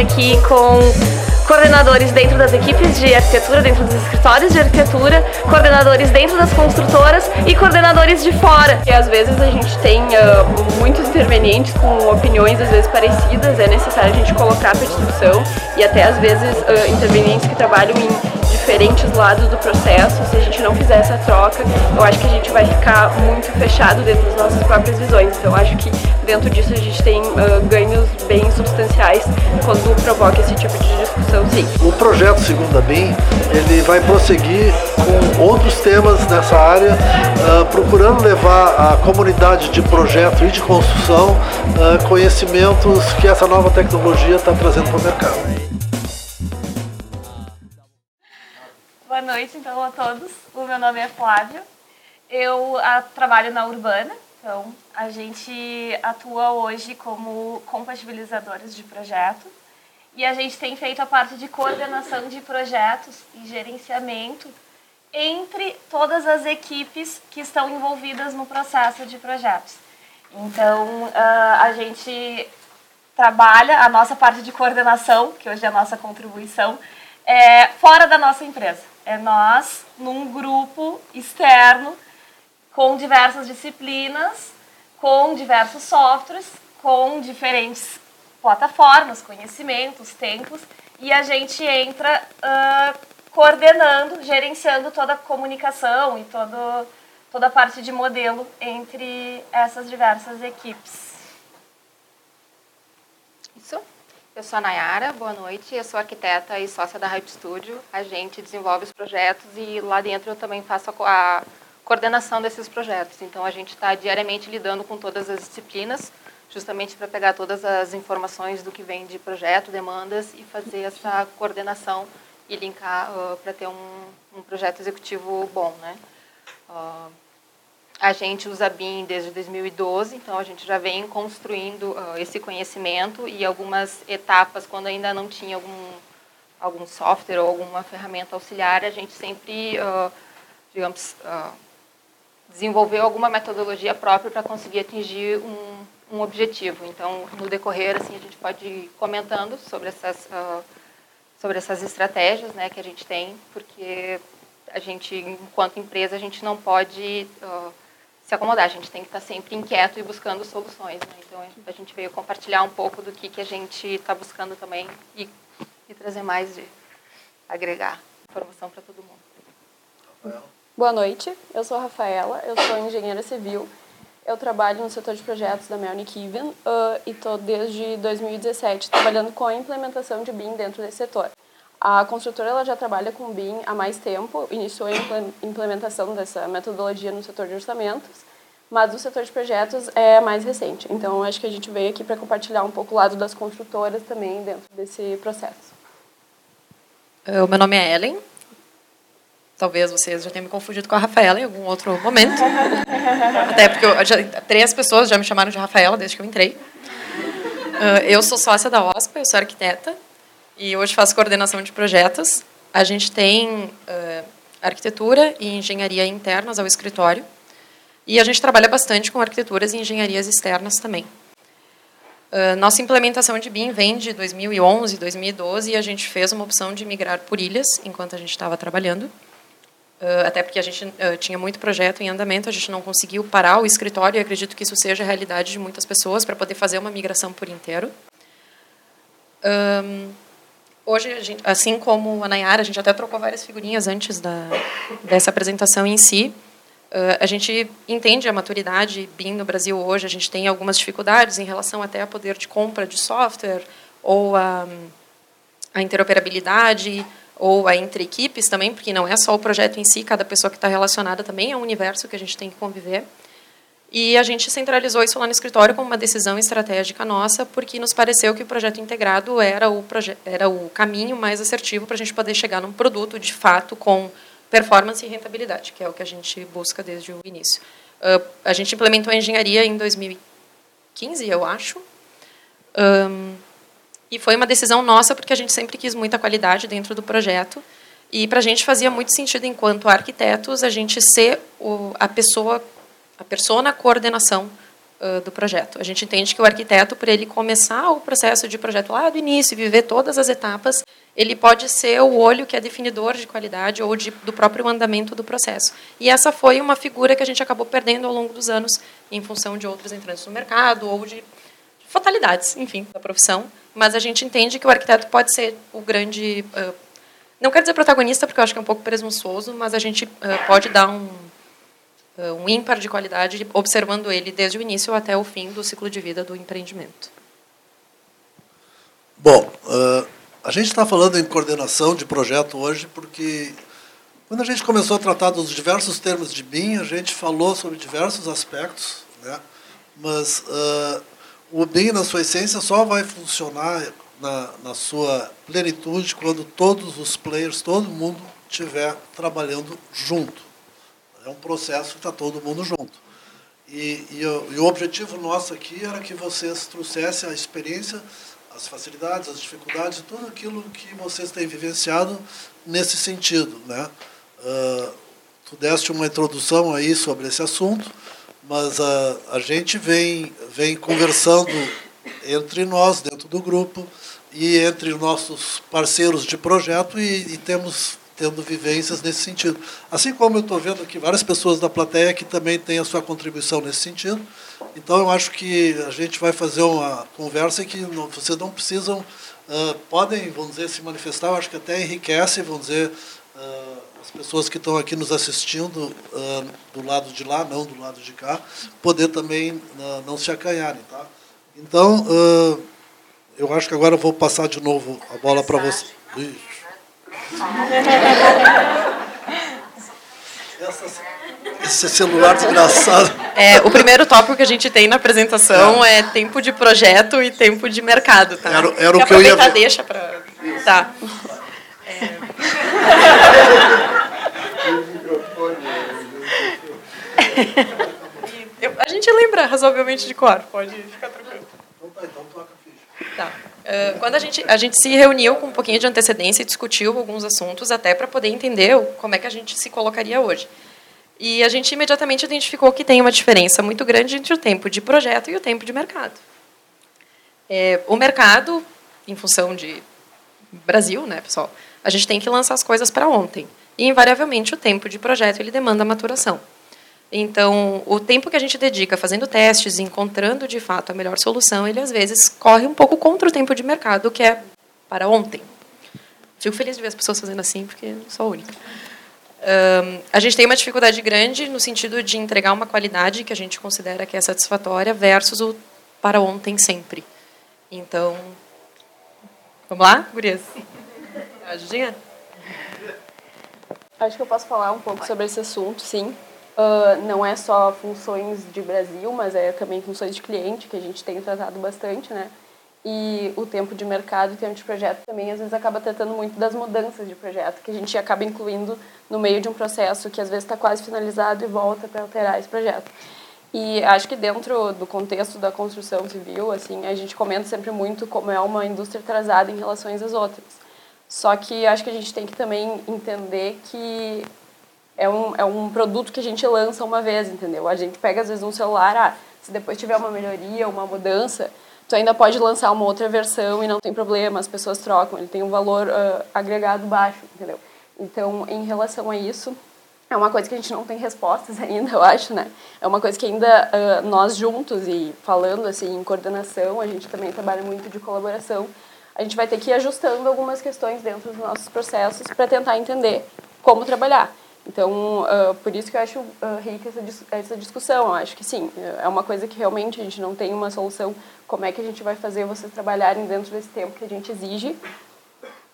aqui com coordenadores dentro das equipes de arquitetura, dentro dos escritórios de arquitetura, coordenadores dentro das construtoras e coordenadores de fora. E às vezes a gente tem uh, muitos intervenientes com opiniões às vezes parecidas, é necessário a gente colocar para discussão e até às vezes uh, intervenientes que trabalham em diferentes lados do processo. Se a gente não fizer essa troca, eu acho que a gente vai ficar muito fechado dentro das nossas próprias visões. Então, acho que dentro disso a gente tem uh, ganhos bem substanciais quando provoca esse tipo de discussão, sim. O projeto Segunda BIM, ele vai prosseguir com outros temas nessa área, uh, procurando levar a comunidade de projeto e de construção uh, conhecimentos que essa nova tecnologia está trazendo para o mercado. Boa noite, então, a todos. O meu nome é Flávio. Eu a, ah, trabalho na Urbana, então a gente atua hoje como compatibilizadores de projeto e a gente tem feito a parte de coordenação de projetos e gerenciamento entre todas as equipes que estão envolvidas no processo de projetos. Então, ah, a gente trabalha a nossa parte de coordenação, que hoje é a nossa contribuição, é, fora da nossa empresa. É nós, num grupo externo, com diversas disciplinas, com diversos softwares, com diferentes plataformas, conhecimentos, tempos, e a gente entra uh, coordenando, gerenciando toda a comunicação e todo, toda a parte de modelo entre essas diversas equipes. Isso. Eu sou a Nayara, boa noite. Eu sou arquiteta e sócia da Hype Studio. A gente desenvolve os projetos e lá dentro eu também faço a, coordenação desses projetos. Então a gente está diariamente lidando com todas as disciplinas, justamente para pegar todas as informações do que vem de projeto, demandas e fazer essa coordenação e linkar uh, para ter um, um, projeto executivo bom, né? Uh, a gente usa BIM desde 2012, então a gente já vem construindo uh, esse conhecimento e algumas etapas, quando ainda não tinha algum, algum software ou alguma ferramenta auxiliar, a gente sempre, uh, digamos, uh, desenvolveu alguma metodologia própria para conseguir atingir um, um, objetivo. Então, no decorrer, assim, a gente pode ir comentando sobre essas, sobre essas estratégias né, que a gente tem, porque a gente, enquanto empresa, a gente não pode se acomodar, a gente tem que estar sempre inquieto e buscando soluções. Né? Então a gente veio compartilhar um pouco do que, que a gente está buscando também e, e, trazer mais de agregar informação para todo mundo. Rafaela. Boa noite, eu sou a Rafaela, eu sou engenheira civil. Eu trabalho no setor de projetos da Melnick Even uh, e estou desde 2017 trabalhando com a implementação de BIM dentro desse setor. A construtora ela já trabalha com BIM há mais tempo, iniciou a implementação dessa metodologia no setor de orçamentos, mas o setor de projetos é mais recente. Então, acho que a gente veio aqui para compartilhar um pouco o lado das construtoras também dentro desse processo. O meu nome é Ellen. Talvez vocês já tenham me confundido com a Rafaela em algum outro momento. Até porque já, três pessoas já me chamaram de Rafaela desde que eu entrei. Eu sou sócia da OSPA, eu sou arquiteta e hoje faço coordenação de projetos. A gente tem uh, arquitetura e engenharia internas ao escritório. E a gente trabalha bastante com arquiteturas e engenharias externas também. Uh, nossa implementação de BIM vem de 2011, 2012, e a gente fez uma opção de migrar por ilhas enquanto a gente estava trabalhando. Uh, até porque a gente uh, tinha muito projeto em andamento, a gente não conseguiu parar o escritório, e acredito que isso seja a realidade de muitas pessoas, para poder fazer uma migração por inteiro. Um, Hoje, gente, assim como a Nayara, a gente até trocou várias figurinhas antes da, dessa apresentação em si. Uh, a gente entende a maturidade BIM no Brasil hoje, a gente tem algumas dificuldades em relação até a poder de compra de software, ou a, a interoperabilidade, ou a entre equipes também, porque não é só o projeto em si, cada pessoa que está relacionada também é um universo que a gente tem que conviver. E a gente centralizou isso lá no escritório como uma decisão estratégica nossa, porque nos pareceu que o projeto integrado era o, era o caminho mais assertivo para a gente poder chegar num produto, de fato, com performance e rentabilidade, que é o que a gente busca desde o início. Uh, a gente implementou a engenharia em 2015, eu acho. Um, e foi uma decisão nossa, porque a gente sempre quis muita qualidade dentro do projeto. E para a gente fazia muito sentido, enquanto arquitetos, a gente ser o, a pessoa a persona coordenação uh, do projeto. A gente entende que o arquiteto, para ele começar o processo de projeto lá do início, viver todas as etapas, ele pode ser o olho que é definidor de qualidade ou de, do próprio andamento do processo. E essa foi uma figura que a gente acabou perdendo ao longo dos anos, em função de outros entrantes no mercado ou de fatalidades, enfim, da profissão. Mas a gente entende que o arquiteto pode ser o grande. Uh, não quero dizer protagonista, porque eu acho que é um pouco presunçoso, mas a gente uh, pode dar um, um ímpar de qualidade observando ele desde o início até o fim do ciclo de vida do empreendimento. Bom, a gente está falando em coordenação de projeto hoje porque quando a gente começou a tratar dos diversos termos de BIM, a gente falou sobre diversos aspectos, né? mas uh, o BIM, na sua essência, só vai funcionar na, na sua plenitude quando todos os players, todo mundo estiver trabalhando junto. É um processo que está todo mundo junto. E, e, e, o objetivo nosso aqui era que vocês trouxessem a experiência, as facilidades, as dificuldades, tudo aquilo que vocês têm vivenciado nesse sentido. Né? Uh, tu deste uma introdução aí sobre esse assunto, mas a, a gente vem, vem conversando entre nós, dentro do grupo, e entre nossos parceiros de projeto, e, e temos tendo vivências nesse sentido. Assim como eu estou vendo que várias pessoas da plateia que também têm a sua contribuição nesse sentido. Então, eu acho que a gente vai fazer uma conversa que não, vocês não precisam, uh, podem, vamos dizer, se manifestar, eu acho que até enriquece, vamos dizer, uh, as pessoas que estão aqui nos assistindo uh, do lado de lá, não do lado de cá, poder também não se acanharem. Tá? Então, eu acho que agora eu vou passar de novo a bola para você. Esse celular desgraçado. É, o primeiro tópico que a gente tem na apresentação é, é tempo de projeto e tempo de mercado. Tá? Era, era o que eu ia... deixa para... Tá. É... Eu, a gente lembra razoavelmente de cor, pode ficar tranquilo. Então tá, então toca a ficha. Tá. Uh, quando a gente, a gente se reuniu com um pouquinho de antecedência e discutiu alguns assuntos até para poder entender como é que a gente se colocaria hoje. E a gente imediatamente identificou que tem uma diferença muito grande entre o tempo de projeto e o tempo de mercado. É, o mercado, em função de Brasil, né, pessoal, a gente tem que lançar as coisas para ontem. E, invariavelmente, o tempo de projeto ele demanda maturação. Então, o tempo que a gente dedica fazendo testes, encontrando de fato a melhor solução, ele às vezes corre um pouco contra o tempo de mercado, que é para ontem. Fico feliz de ver as pessoas fazendo assim, porque sou a única. Um, a gente tem uma dificuldade grande no sentido de entregar uma qualidade que a gente considera que é satisfatória versus o para ontem sempre. Então, vamos lá, gurias? Ajudinha? Acho que eu posso falar um pouco sobre esse assunto, sim. Uh, não é só funções de Brasil, mas é também funções de cliente, que a gente tem tratado bastante, né? E o tempo de mercado e tempo de projeto também, às vezes, acaba tratando muito das mudanças de projeto, que a gente acaba incluindo no meio de um processo que, às vezes, está quase finalizado e volta para alterar esse projeto. E acho que dentro do contexto da construção civil, assim, a gente comenta sempre muito como é uma indústria atrasada em relação às outras. Só que acho que a gente tem que também entender que é um, é um produto que a gente lança uma vez, entendeu? A gente pega, às vezes, um celular, ah, se depois tiver uma melhoria, uma mudança, tu ainda pode lançar uma outra versão e não tem problema, as pessoas trocam, ele tem um valor uh, agregado baixo, entendeu? Então, em relação a isso, é uma coisa que a gente não tem respostas ainda, eu acho, né? É uma coisa que ainda uh, nós juntos e falando assim em coordenação, a gente também trabalha muito de colaboração, a gente vai ter que ir ajustando algumas questões dentro dos nossos processos para tentar entender como trabalhar. Então, uh, por isso que eu acho uh, rica essa, essa discussão. Eu acho que sim, é uma coisa que realmente a gente não tem uma solução. Como é que a gente vai fazer vocês trabalharem dentro desse tempo que a gente exige?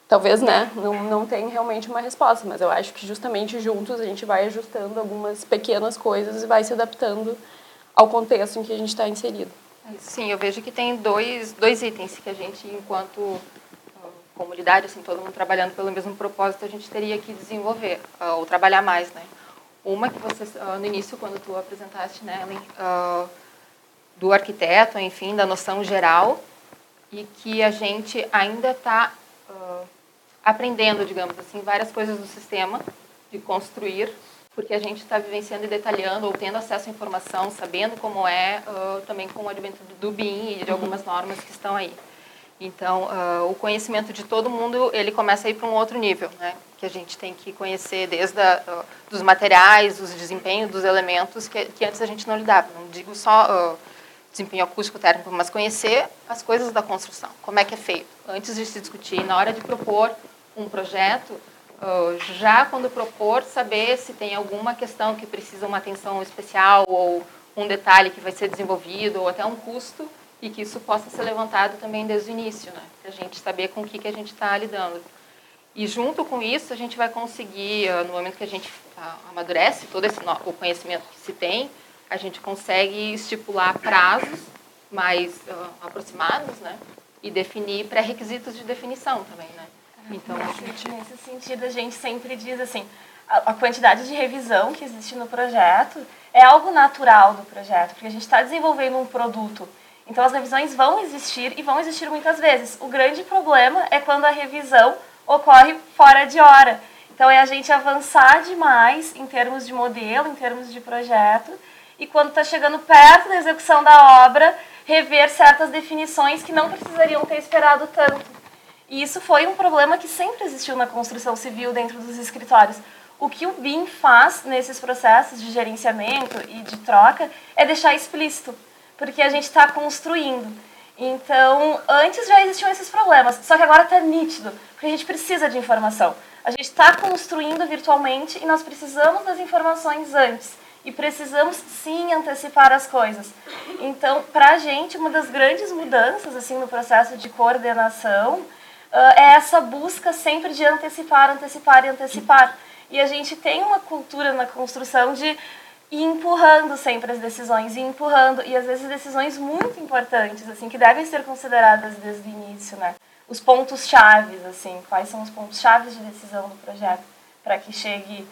Talvez, né, não, não tem realmente uma resposta, mas eu acho que justamente juntos a gente vai ajustando algumas pequenas coisas e vai se adaptando ao contexto em que a gente está inserido. Sim, eu vejo que tem dois, dois itens que a gente, enquanto comunidade, assim, todo mundo trabalhando pelo mesmo propósito, a gente teria que desenvolver uh, ou trabalhar mais, né? Uma que você uh, no início quando tu apresentaste, né, Ellen, uh, do arquiteto, enfim, da noção geral e que a gente ainda está aprendendo, digamos assim, várias coisas do sistema de construir porque a gente está vivenciando e detalhando ou tendo acesso à informação, sabendo como é, também com o advento do BIM e de uhum. algumas normas que estão aí. Então, uh, o conhecimento de todo mundo, ele começa a ir para um outro nível, né? Que a gente tem que conhecer desde a, uh, dos materiais, dos desempenhos, dos elementos que, que, antes a gente não lidava. Não digo só uh, desempenho acústico térmico, mas conhecer as coisas da construção, como é que é feito. Antes de se discutir, na hora de propor um projeto, já quando propor, saber se tem alguma questão que precisa uma atenção especial ou um detalhe que vai ser desenvolvido ou até um custo e que isso possa ser levantado também desde o início, né? Para a gente saber com o que, que a gente está lidando. E junto com isso, a gente vai conseguir, no momento que a gente amadurece todo esse o conhecimento que se tem, a gente consegue estipular prazos mais uh, aproximados, né? E definir pré-requisitos de definição também, né? Então, a gente... Nesse sentido, a gente sempre diz assim, a, a quantidade de revisão que existe no projeto é algo natural do projeto, porque a gente está desenvolvendo um produto então as revisões vão existir e vão existir muitas vezes. O grande problema é quando a revisão ocorre fora de hora. Então é a gente avançar demais em termos de modelo, em termos de projeto, e quando está chegando perto da execução da obra, rever certas definições que não precisariam ter esperado tanto. E isso foi um problema que sempre existiu na construção civil dentro dos escritórios. O que o BIM faz nesses processos de gerenciamento e de troca é deixar explícito porque a gente está construindo. Então, antes já existiam esses problemas, só que agora está nítido, porque a gente precisa de informação. A gente está construindo virtualmente e nós precisamos das informações antes. E precisamos sim antecipar as coisas. Então, para a gente, uma das grandes mudanças assim no processo de coordenação uh, é essa busca sempre de antecipar, antecipar e antecipar. E a gente tem uma cultura na construção de e empurrando sempre as decisões, e empurrando, e às vezes decisões muito importantes, assim, que devem ser consideradas desde o início, né? Os pontos chaves, assim, quais são os pontos chaves de decisão do projeto para que chegue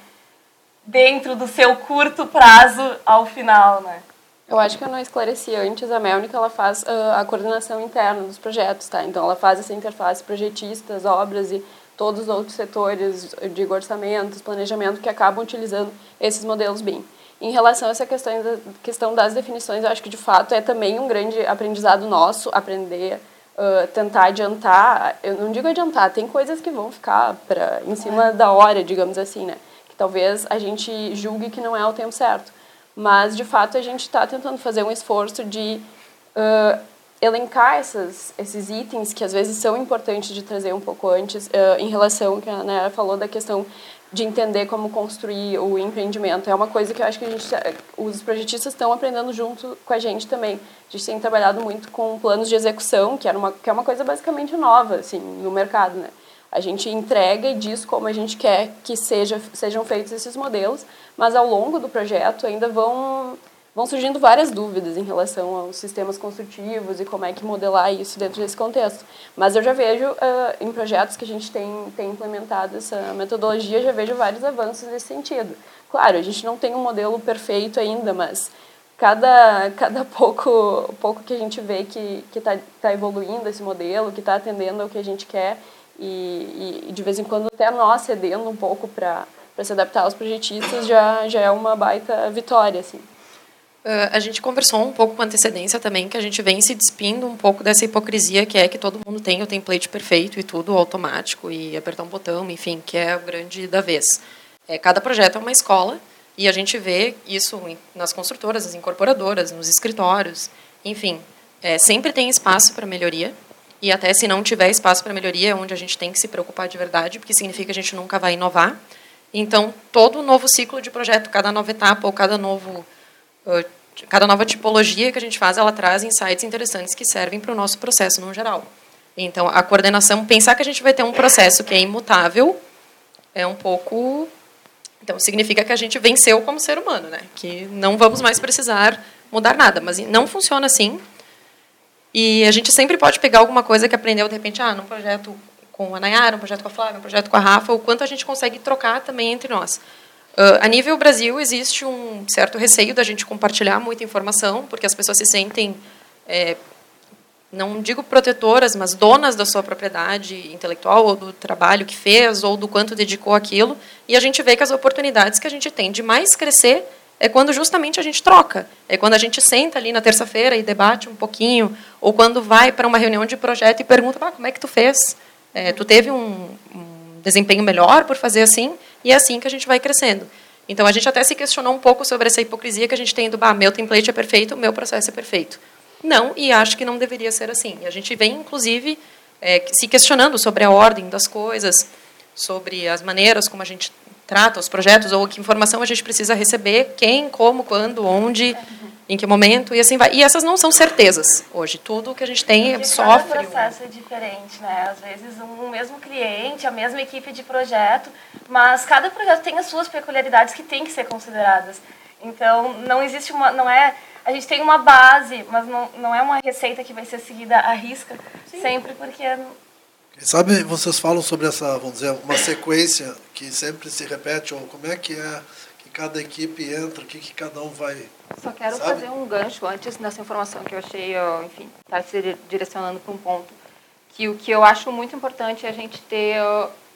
dentro do seu curto prazo ao final, né? Eu acho que eu não esclareci antes, a Melnica ela faz uh, a coordenação interna dos projetos, tá? Então ela faz essa interface projetistas, obras e todos os outros setores de orçamentos, planejamento que acabam utilizando esses modelos BIM. Em relação a essa questão, questão das definições, eu acho que de fato é também um grande aprendizado nosso aprender, uh, tentar adiantar. Eu não digo adiantar, tem coisas que vão ficar pra, em cima da hora, digamos assim, né? Que talvez a gente julgue que não é o tempo certo. Mas de fato a gente está tentando fazer um esforço de uh, elencar essas, esses itens que às vezes são importantes de trazer um pouco antes, uh, em relação que a Nayara falou da questão de entender como construir o empreendimento. É uma coisa que eu acho que a gente, os projetistas estão aprendendo junto com a gente também. A gente tem trabalhado muito com planos de execução, que, era uma, que é uma coisa basicamente nova assim, no mercado. Né? A gente entrega e diz como a gente quer que seja, sejam feitos esses modelos, mas ao longo do projeto ainda vão vão surgindo várias dúvidas em relação aos sistemas construtivos e como é que modelar isso dentro desse contexto. Mas eu já vejo uh, em projetos que a gente tem, tem implementado essa metodologia, já vejo vários avanços nesse sentido. Claro, a gente não tem um modelo perfeito ainda, mas cada, cada pouco, pouco que a gente vê que está tá evoluindo esse modelo, que está atendendo ao que a gente quer, e, e, de vez em quando até nós cedendo um pouco para se adaptar aos projetistas, já, já é uma baita vitória. Assim. Uh, a gente conversou um pouco com antecedência também, que a gente vem se despindo um pouco dessa hipocrisia que é que todo mundo tem o template perfeito e tudo automático e apertar um botão, enfim, que é o grande da vez. É, cada projeto é uma escola e a gente vê isso nas construtoras, nas incorporadoras, nos escritórios, enfim, é, sempre tem espaço para melhoria e até se não tiver espaço para melhoria é onde a gente tem que se preocupar de verdade, porque significa que a gente nunca vai inovar. Então, todo novo ciclo de projeto, cada nova etapa ou cada novo cada nova tipologia que a gente faz, ela traz insights interessantes que servem para o nosso processo no geral. Então, a coordenação, pensar que a gente vai ter um processo que é imutável, é um pouco. Então, significa que a gente venceu como ser humano, né? Que não vamos mais precisar mudar nada. Mas não funciona assim. E a gente sempre pode pegar alguma coisa que aprendeu, de repente, ah, num projeto com a Nayara, um projeto com a Flávia, um projeto com a Rafa, o quanto a gente consegue trocar também entre nós. Uh, a nível Brasil, existe um certo receio da gente compartilhar muita informação, porque as pessoas se sentem é, não digo protetoras, mas donas da sua propriedade intelectual ou do trabalho que fez ou do quanto dedicou aquilo, e a gente vê que as oportunidades que a gente tem de mais crescer é quando justamente a gente troca. É quando a gente senta ali na terça-feira e debate um pouquinho, ou quando vai para uma reunião de projeto e pergunta, ah, como é que tu fez? É, tu teve um, um desempenho melhor por fazer assim? E é assim que a gente vai crescendo. Então a gente até se questionou um pouco sobre essa hipocrisia que a gente tem do, meu template é perfeito, meu processo é perfeito. Não, e acho que não deveria ser assim. E a gente vem, inclusive, é, se questionando sobre a ordem das coisas, sobre as maneiras como a gente trata os projetos, ou que informação a gente precisa receber, quem, como, quando, onde, em que momento, e assim vai. E essas não são certezas hoje. Tudo que a gente tem Porque sofre. Cada processo é diferente, né? Às vezes um mesmo cliente, a mesma equipe de projeto, mas cada projeto tem as suas peculiaridades que têm que ser consideradas. Então, não existe uma, não é, a gente tem uma base, mas não, não é uma receita que vai ser seguida à risca Sim. sempre, porque quem sabe vocês falam sobre essa, vamos dizer, uma sequência que sempre se repete, ou como é que é que cada equipe entra, o que, que cada um vai. Só quero sabe? fazer um gancho antes nessa informação que eu achei, enfim, está se direcionando para um ponto. Que o que eu acho muito importante é a gente ter.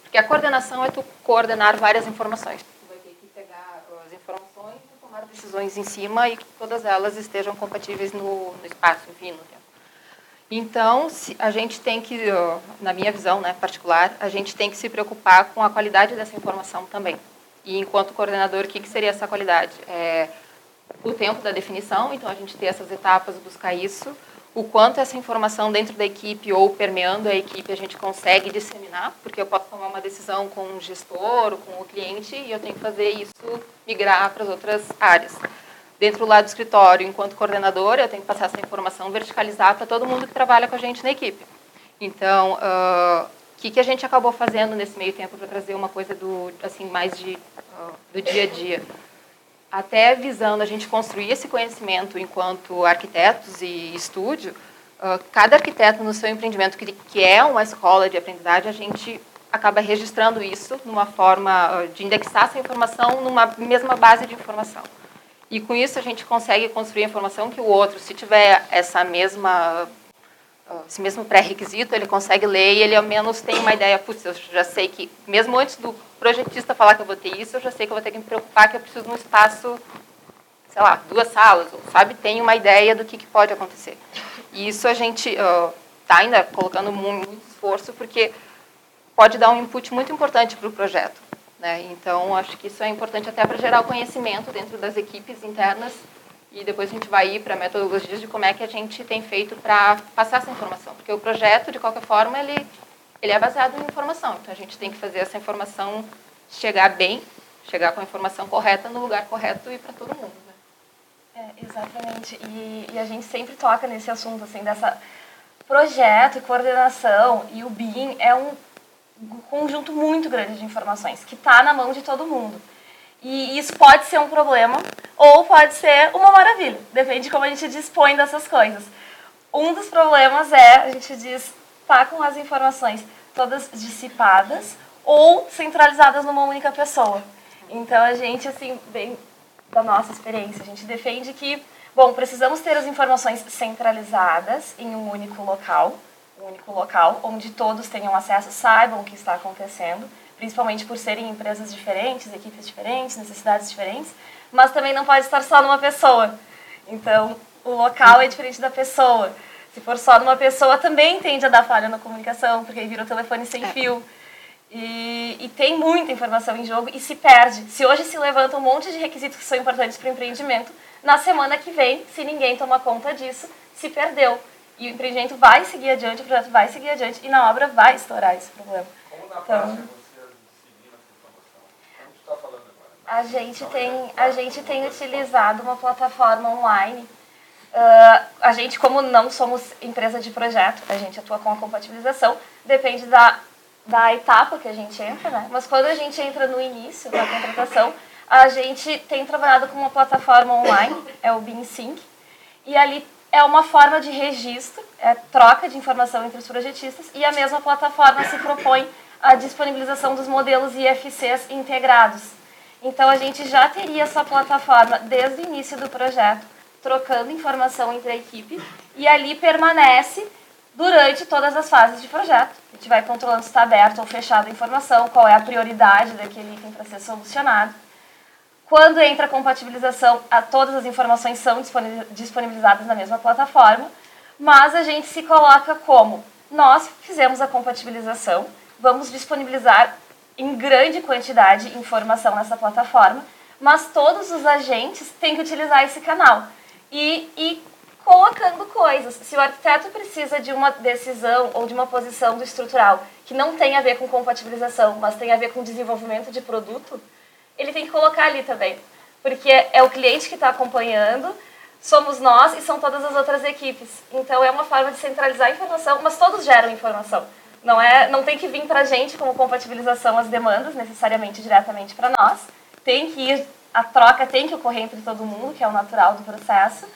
Porque a coordenação é tu coordenar várias informações. Tu vai ter que pegar as informações e tomar decisões em cima e que todas elas estejam compatíveis no, no espaço, enfim, no tempo. Então, a gente tem que, na minha visão né, particular, a gente tem que se preocupar com a qualidade dessa informação também. E enquanto coordenador, o que, que seria essa qualidade? É o tempo da definição, então a gente ter essas etapas, buscar isso. O quanto essa informação dentro da equipe ou permeando a equipe a gente consegue disseminar, porque eu posso tomar uma decisão com o gestor ou com o cliente e eu tenho que fazer isso migrar para as outras áreas dentro lado do escritório, enquanto coordenadora, eu tenho que passar essa informação, verticalizar para todo mundo que trabalha com a gente na equipe. Então, o uh, que, que a gente acabou fazendo nesse meio tempo para trazer uma coisa do assim mais de, uh, do dia a dia? Até visando a gente construir esse conhecimento enquanto arquitetos e estúdio, uh, cada arquiteto no seu empreendimento que, é uma escola de aprendizagem, a gente acaba registrando isso numa forma de indexar essa informação numa mesma base de informação. E com isso a gente consegue construir a informação que o outro, se tiver essa mesma esse mesmo pré-requisito, ele consegue ler e ele ao menos tem uma ideia, putz, eu já sei que, mesmo antes do projetista falar que eu vou ter isso, eu já sei que eu vou ter que me preocupar que eu preciso de um espaço, sei lá, duas salas, sabe? Tem uma ideia do que, que pode acontecer. E isso a gente está uh, ainda colocando muito, muito esforço, porque pode dar um input muito importante para o projeto. Né? Então, acho que isso é importante até para gerar o conhecimento dentro das equipes internas e depois a gente vai ir para metodologias de como é que a gente tem feito para passar essa informação. Porque o projeto, de qualquer forma, ele, ele é baseado em informação. Então, a gente tem que fazer essa informação chegar bem, chegar com a informação correta no lugar correto e para todo mundo. Né? É, exatamente. E, e a gente sempre toca nesse assunto, assim, dessa projeto e coordenação. E o BIM é um conjunto muito grande de informações que está na mão de todo mundo. E isso pode ser um problema ou pode ser uma maravilha, depende de como a gente dispõe dessas coisas. Um dos problemas é, a gente diz, tá com as informações todas dissipadas ou centralizadas numa única pessoa. Então a gente, assim, bem da nossa experiência, a gente defende que, bom, precisamos ter as informações centralizadas em um único local, um único local, onde todos tenham acesso, saibam o que está acontecendo, principalmente por serem empresas diferentes, equipes diferentes, necessidades diferentes, mas também não pode estar só numa pessoa. Então, o local é diferente da pessoa. Se for só numa pessoa, também tende a dar falha na comunicação, porque aí vira o telefone sem é. fio. E, e, tem muita informação em jogo e se perde. Se hoje se levanta um monte de requisitos que são importantes para o empreendimento, na semana que vem, se ninguém tomar conta disso, se perdeu. E o empreendimento vai seguir adiante, o projeto vai seguir adiante e na obra vai estourar esse problema. Como na então, você seguir essa informação? está falando agora? A gente tem, a gente tem utilizado uma plataforma online. Uh, a gente, como não somos empresa de projeto, a gente atua com a compatibilização, depende da, da etapa que a gente entra, né? Mas quando a gente entra no início da contratação, a gente tem trabalhado com uma plataforma online, é o BeamSync, e ali é uma forma de registro, é troca de informação entre os projetistas e a mesma plataforma se propõe a disponibilização dos modelos IFCs integrados. Então a gente já teria essa plataforma desde o início do projeto, trocando informação entre a equipe e ali permanece durante todas as fases de projeto. A gente vai controlando se está aberto ou fechado a informação, qual é a prioridade daquele item para ser solucionado. Quando entra a compatibilização, a, todas as informações são disponibilizadas na mesma plataforma, mas a gente se coloca como nós fizemos a compatibilização, vamos disponibilizar em grande quantidade informação nessa plataforma, mas todos os agentes têm que utilizar esse canal. E, e colocando coisas. Se o arquiteto precisa de uma decisão ou de uma posição do estrutural que não tem a ver com compatibilização, mas tem a ver com desenvolvimento de produto, ele tem que colocar ali também. Porque é o cliente que está acompanhando, somos nós e são todas as outras equipes. Então é uma forma de centralizar a informação, mas todos geram informação. Não é, não tem que vir para a gente como compatibilização as demandas necessariamente diretamente para nós. Tem que ir a troca tem que ocorrer entre todo mundo, que é o natural do processo,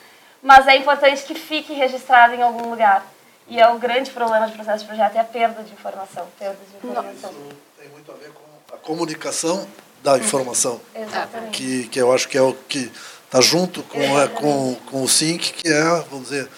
mas é importante que fique registrado em algum lugar. E é o grande problema de processo de projeto é a perda de informação, perda de informação. Isso tem muito a ver com a comunicação da informação. Exatamente. Que, que eu acho que é o que está junto com, é, com, com o SYNC, que é, vamos dizer,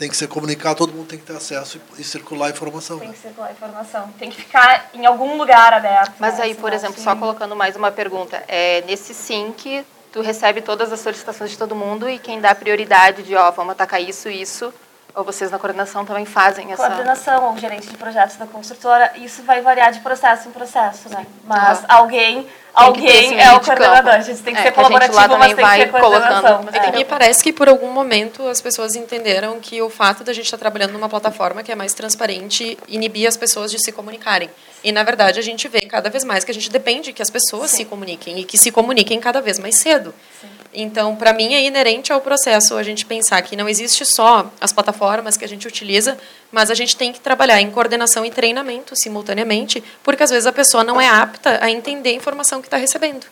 tem que ser comunicado, todo mundo tem que ter acesso e, e circular a informação. Tem né? que circular a informação. Tem que ficar em algum lugar aberto. Mas né? aí, por exemplo, só colocando mais uma pergunta. É, nesse SYNC, tu recebe todas as solicitações de todo mundo e quem dá prioridade de, ó, vamos atacar isso, isso, ou vocês na coordenação também fazem essa... Coordenação ou gerente de projetos da construtora, isso vai variar de processo em processo, né? Mas alguém, alguém é o coordenador. A gente tem que é, ser colaborativo, mas tem que ser coordenação. É. E me parece que por algum momento as pessoas entenderam que o fato da gente estar trabalhando numa plataforma que é mais transparente inibia as pessoas de se comunicarem. E na verdade a gente vê cada vez mais que a gente depende que as pessoas Sim. se comuniquem e que se comuniquem cada vez mais cedo. Sim. Então, para mim, é inerente ao processo a gente pensar que não existe só as plataformas que a gente utiliza, mas a gente tem que trabalhar em coordenação e treinamento simultaneamente, porque às vezes a pessoa não é apta a entender a informação que está recebendo.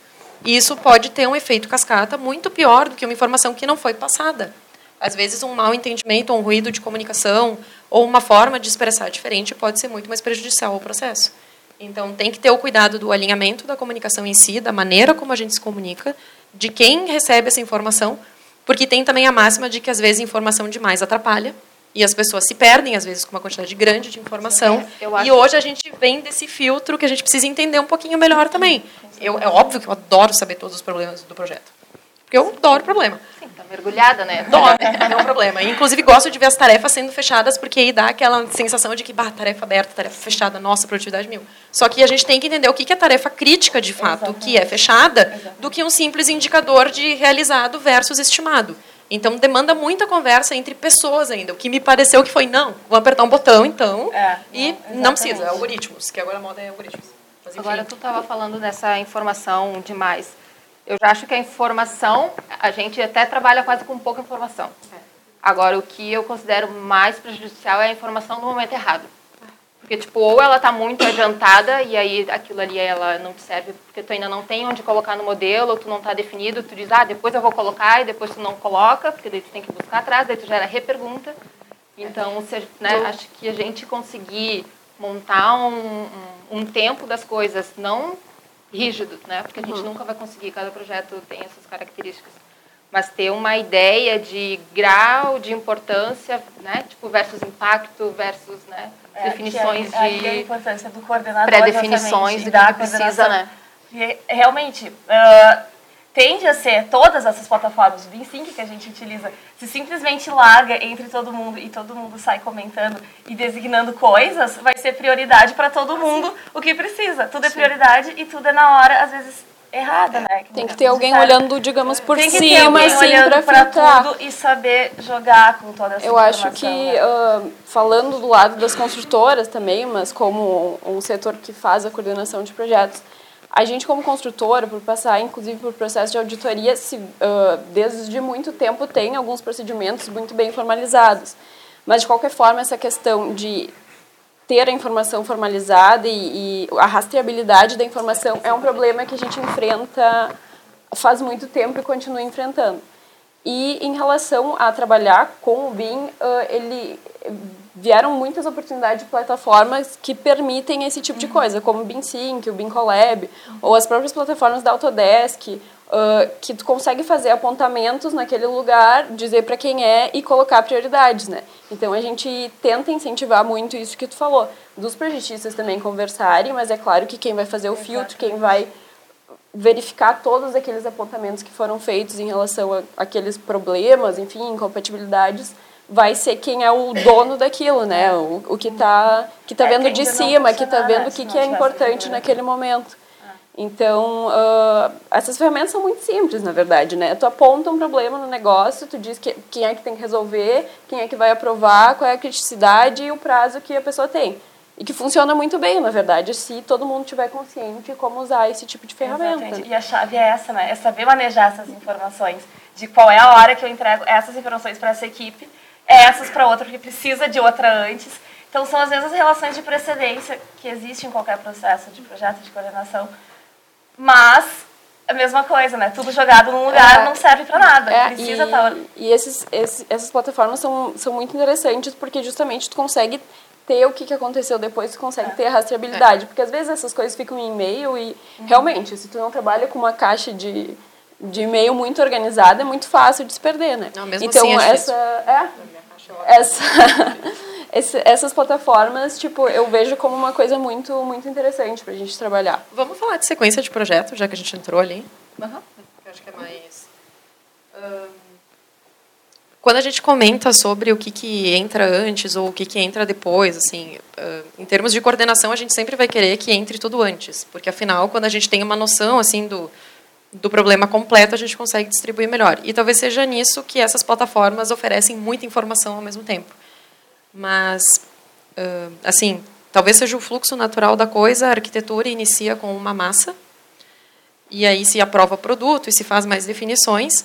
E isso pode ter um efeito cascata muito pior do que uma informação que não foi passada. Às vezes, um mau entendimento, um ruído de comunicação, ou uma forma de expressar diferente pode ser muito mais prejudicial ao processo. Então, tem que ter o cuidado do alinhamento da comunicação em si, da maneira como a gente se comunica, de quem recebe essa informação, porque tem também a máxima de que às vezes informação demais atrapalha e as pessoas se perdem às vezes com uma quantidade grande de informação. É, e hoje a gente vem desse filtro que a gente precisa entender um pouquinho melhor também. Eu, é óbvio que eu adoro saber todos os problemas do projeto. Porque eu adoro problema. Sim, tá mergulhada, né? Adoro, é um problema. Inclusive, gosto de ver as tarefas sendo fechadas, porque aí dá aquela sensação de que, bah, tarefa aberta, tarefa fechada, nossa, produtividade mil. Só que a gente tem que entender o que é tarefa crítica, de fato, Exatamente. que é fechada, Exatamente. do que um simples indicador de realizado versus estimado. Então, demanda muita conversa entre pessoas ainda. O que me pareceu que foi, não, vou apertar um botão, então, é, e não, não precisa, é algoritmos, que agora a moda é algoritmos. agora, tu estava falando dessa informação demais. Eu já acho que a informação, a gente até trabalha quase com pouca informação. Agora, o que eu considero mais prejudicial é a informação no momento errado. Porque, tipo, ou ela está muito adiantada e aí aquilo ali ela não te serve porque tu ainda não tem onde colocar no modelo, ou tu não está definido, tu diz, ah, depois eu vou colocar e depois tu não coloca, porque daí tu tem que buscar atrás, daí tu gera repergunta. Então, se, né, acho que a gente conseguir montar um, um, um tempo das coisas, não rígido, né? Porque a gente uhum. nunca vai conseguir, cada projeto tem essas características. Mas ter uma ideia de grau de importância, né? Tipo, versus impacto, versus, né? É, definições é, de... a importância do coordenador, Pré-definições do que precisa, né? realmente, uh, tende a ser todas essas plataformas, o Vinsync que a gente utiliza, se simplesmente larga entre todo mundo e todo mundo sai comentando e designando coisas, vai ser prioridade para todo mundo o que precisa. Tudo é prioridade e tudo é na hora, às vezes errada, né? Tem que ter alguém olhando, digamos, por Tem que cima, assim, para tudo e saber jogar com toda essa Eu acho que, né? uh, falando do lado das construtoras também, mas como um setor que faz a coordenação de projetos, a gente, como construtora, por passar inclusive por processo de auditoria, se, uh, desde muito tempo tem alguns procedimentos muito bem formalizados. Mas, de qualquer forma, essa questão de ter a informação formalizada e, e, a rastreabilidade da informação é um problema que a gente enfrenta faz muito tempo e continua enfrentando. E em relação a trabalhar com o BIM, uh, ele vieram muitas oportunidades de plataformas que permitem esse tipo de coisa, como o BeamSync, o BeamCollab, ou as próprias plataformas da Autodesk, uh, que tu consegue fazer apontamentos naquele lugar, dizer para quem é e colocar prioridades, né? Então a gente tenta incentivar muito isso que tu falou, dos projetistas também conversarem, mas é claro que quem vai fazer o filtro, quem vai verificar todos aqueles apontamentos que foram feitos em relação a aqueles problemas, enfim, incompatibilidades, vai ser quem é o dono daquilo, né? O, o que está que tá é, vendo de cima, que está vendo o que, que é importante naquele momento. Então, uh, essas ferramentas são muito simples, na verdade, né? Tu aponta um problema no negócio, tu diz que, quem é que tem que resolver, quem é que vai aprovar, qual é a criticidade e o prazo que a pessoa tem. E que funciona muito bem, na verdade, se todo mundo tiver consciente de como usar esse tipo de ferramenta. Exatamente. E a chave é essa, né? É saber manejar essas informações, de qual é a hora que eu entrego essas informações para essa equipe, essas para outra que precisa de outra antes. Então, são às vezes as relações de precedência que existem em qualquer processo de projeto de coordenação, mas a mesma coisa, né? Tudo jogado num lugar é, não serve para nada. É, precisa estar. Tá... E esses, esses, essas plataformas são, são muito interessantes porque justamente tu consegue ter o que, que aconteceu depois, tu consegue é. ter a rastreabilidade. Porque às vezes essas coisas ficam em e-mail e uhum. realmente, se tu não trabalha com uma caixa de, de e-mail muito organizada, é muito fácil de se perder, né? Não, mesmo então assim é essa. É, essa esse, essas plataformas, tipo, eu vejo como uma coisa muito, muito interessante para a gente trabalhar. Vamos falar de sequência de projeto, já que a gente entrou ali. Uhum. Eu acho que é mais... Um, quando a gente comenta sobre o que, que entra antes ou o que, que entra depois, assim, uh, em termos de coordenação, a gente sempre vai querer que entre tudo antes, porque afinal, quando a gente tem uma noção assim do, do problema completo, a gente consegue distribuir melhor. E talvez seja nisso que essas plataformas oferecem muita informação ao mesmo tempo. Mas, assim, talvez seja o fluxo natural da coisa, a arquitetura inicia com uma massa, e aí se aprova produto e se faz mais definições,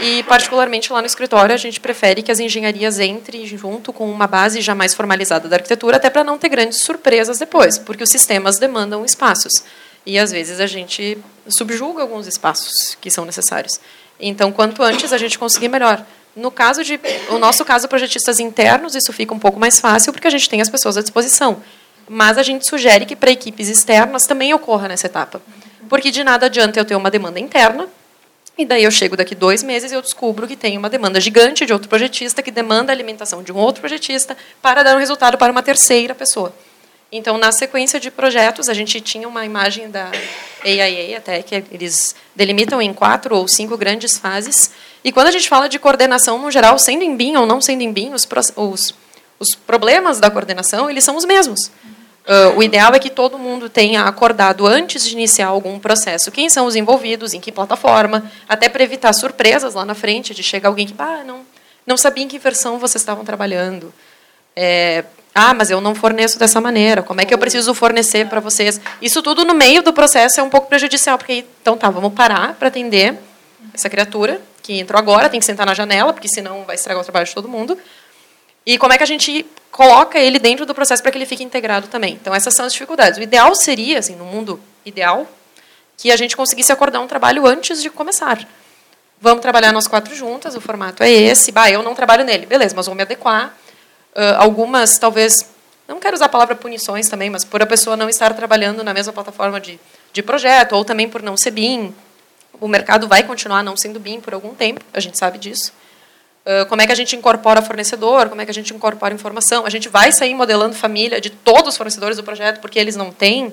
e, particularmente lá no escritório, a gente prefere que as engenharias entrem junto com uma base já mais formalizada da arquitetura, até para não ter grandes surpresas depois, porque os sistemas demandam espaços. E, às vezes, a gente subjuga alguns espaços que são necessários. Então, quanto antes a gente conseguir, melhor. No caso de, o nosso caso, projetistas internos, isso fica um pouco mais fácil, porque a gente tem as pessoas à disposição. Mas a gente sugere que para equipes externas também ocorra nessa etapa. Porque de nada adianta eu ter uma demanda interna, e daí eu chego daqui dois meses e eu descubro que tem uma demanda gigante de outro projetista que demanda a alimentação de um outro projetista para dar um resultado para uma terceira pessoa. Então, na sequência de projetos, a gente tinha uma imagem da AIA, até que eles delimitam em quatro ou cinco grandes fases. E quando a gente fala de coordenação, no geral, sendo em BIM ou não sendo em BIM, os, os, os problemas da coordenação, eles são os mesmos. Uh, o ideal é que todo mundo tenha acordado antes de iniciar algum processo quem são os envolvidos, em que plataforma, até para evitar surpresas lá na frente, de chegar alguém que, ah, não, não sabia em que versão vocês estavam trabalhando. É, ah, mas eu não forneço dessa maneira. Como é que eu preciso fornecer para vocês? Isso tudo no meio do processo é um pouco prejudicial, porque então tá, vamos parar para atender essa criatura que entrou agora, tem que sentar na janela, porque senão vai estragar o trabalho de todo mundo. E como é que a gente coloca ele dentro do processo para que ele fique integrado também? Então essas são as dificuldades. O ideal seria, assim, no mundo ideal, que a gente conseguisse acordar um trabalho antes de começar. Vamos trabalhar nós quatro juntas, o formato é esse. Bah, eu não trabalho nele, beleza, mas vou me adequar algumas, talvez, não quero usar a palavra punições também, mas por a pessoa não estar trabalhando na mesma plataforma de, de projeto, ou também por não ser BIM. O mercado vai continuar não sendo BIM por algum tempo, a gente sabe disso. Uh, como é que a gente incorpora fornecedor, como é que a gente incorpora informação. A gente vai sair modelando família de todos os fornecedores do projeto, porque eles não têm.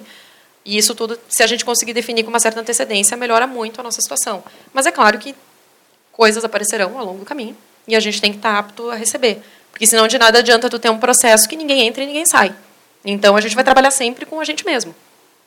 E isso tudo, se a gente conseguir definir com uma certa antecedência, melhora muito a nossa situação. Mas é claro que coisas aparecerão ao longo do caminho e a gente tem que estar apto a receber. Porque senão de nada adianta tu ter um processo que ninguém entra e ninguém sai. Então a gente vai trabalhar sempre com a gente mesmo.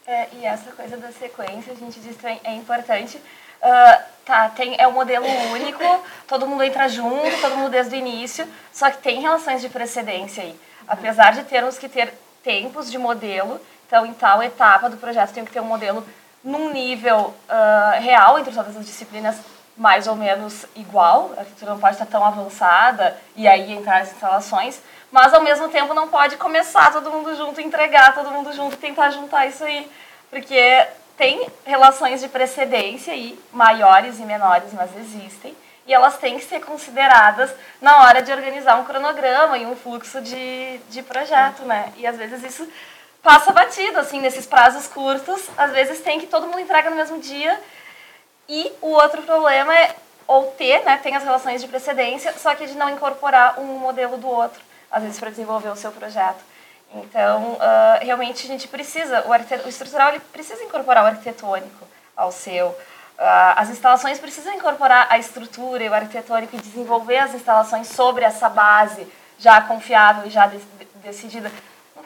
É, e essa coisa da sequência, a gente diz é importante. Uh, tá, tem, é um modelo único, todo mundo entra junto, todo mundo desde o início, só que tem relações de precedência aí. Apesar de termos que ter tempos de modelo, então em tal etapa do projeto tem que ter um modelo num nível uh, real entre todas as disciplinas mais ou menos igual, a arquitetura não pode estar tão avançada e aí entrar as instalações, mas ao mesmo tempo não pode começar todo mundo junto, entregar todo mundo junto tentar juntar isso aí, porque tem relações de precedência aí, maiores e menores, mas existem, e elas têm que ser consideradas na hora de organizar um cronograma e um fluxo de, de projeto, né? E às vezes isso passa batido, assim, nesses prazos curtos. Às vezes tem que todo mundo entrega no mesmo dia. E o outro problema é ou ter, né, tem as relações de precedência, só que de não incorporar um modelo do outro, às vezes para desenvolver o seu projeto. Então, uh, realmente a gente precisa, o, o estrutural ele precisa incorporar o arquitetônico ao seu. Uh, as instalações precisam incorporar a estrutura e o arquitetônico e desenvolver as instalações sobre essa base já confiável e já de, de, decidida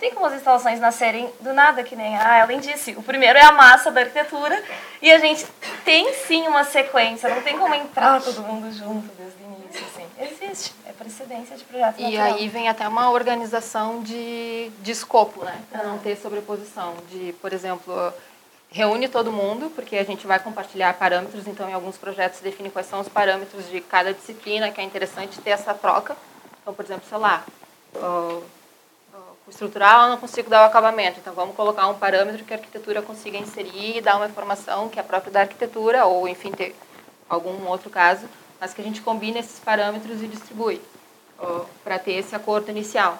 tem como as instalações nascerem do nada, que nem ah, além disso. O primeiro é a massa da arquitetura e a gente tem sim uma sequência, não tem como entrar todo mundo junto desde o início. Assim. Existe, é precedência de projeto. E natural. aí vem até uma organização de, de escopo, né? Para não ter sobreposição. De, por exemplo, reúne todo mundo, porque a gente vai compartilhar parâmetros, então em alguns projetos define quais são os parâmetros de cada disciplina, que é interessante ter essa troca. Então, por exemplo, sei lá, estrutural, eu não consigo dar o acabamento. Então, vamos colocar um parâmetro que a arquitetura consiga inserir e dar uma informação que é própria da arquitetura, ou, enfim, ter algum outro caso, mas que a gente combine esses parâmetros e distribui para ter esse acordo inicial.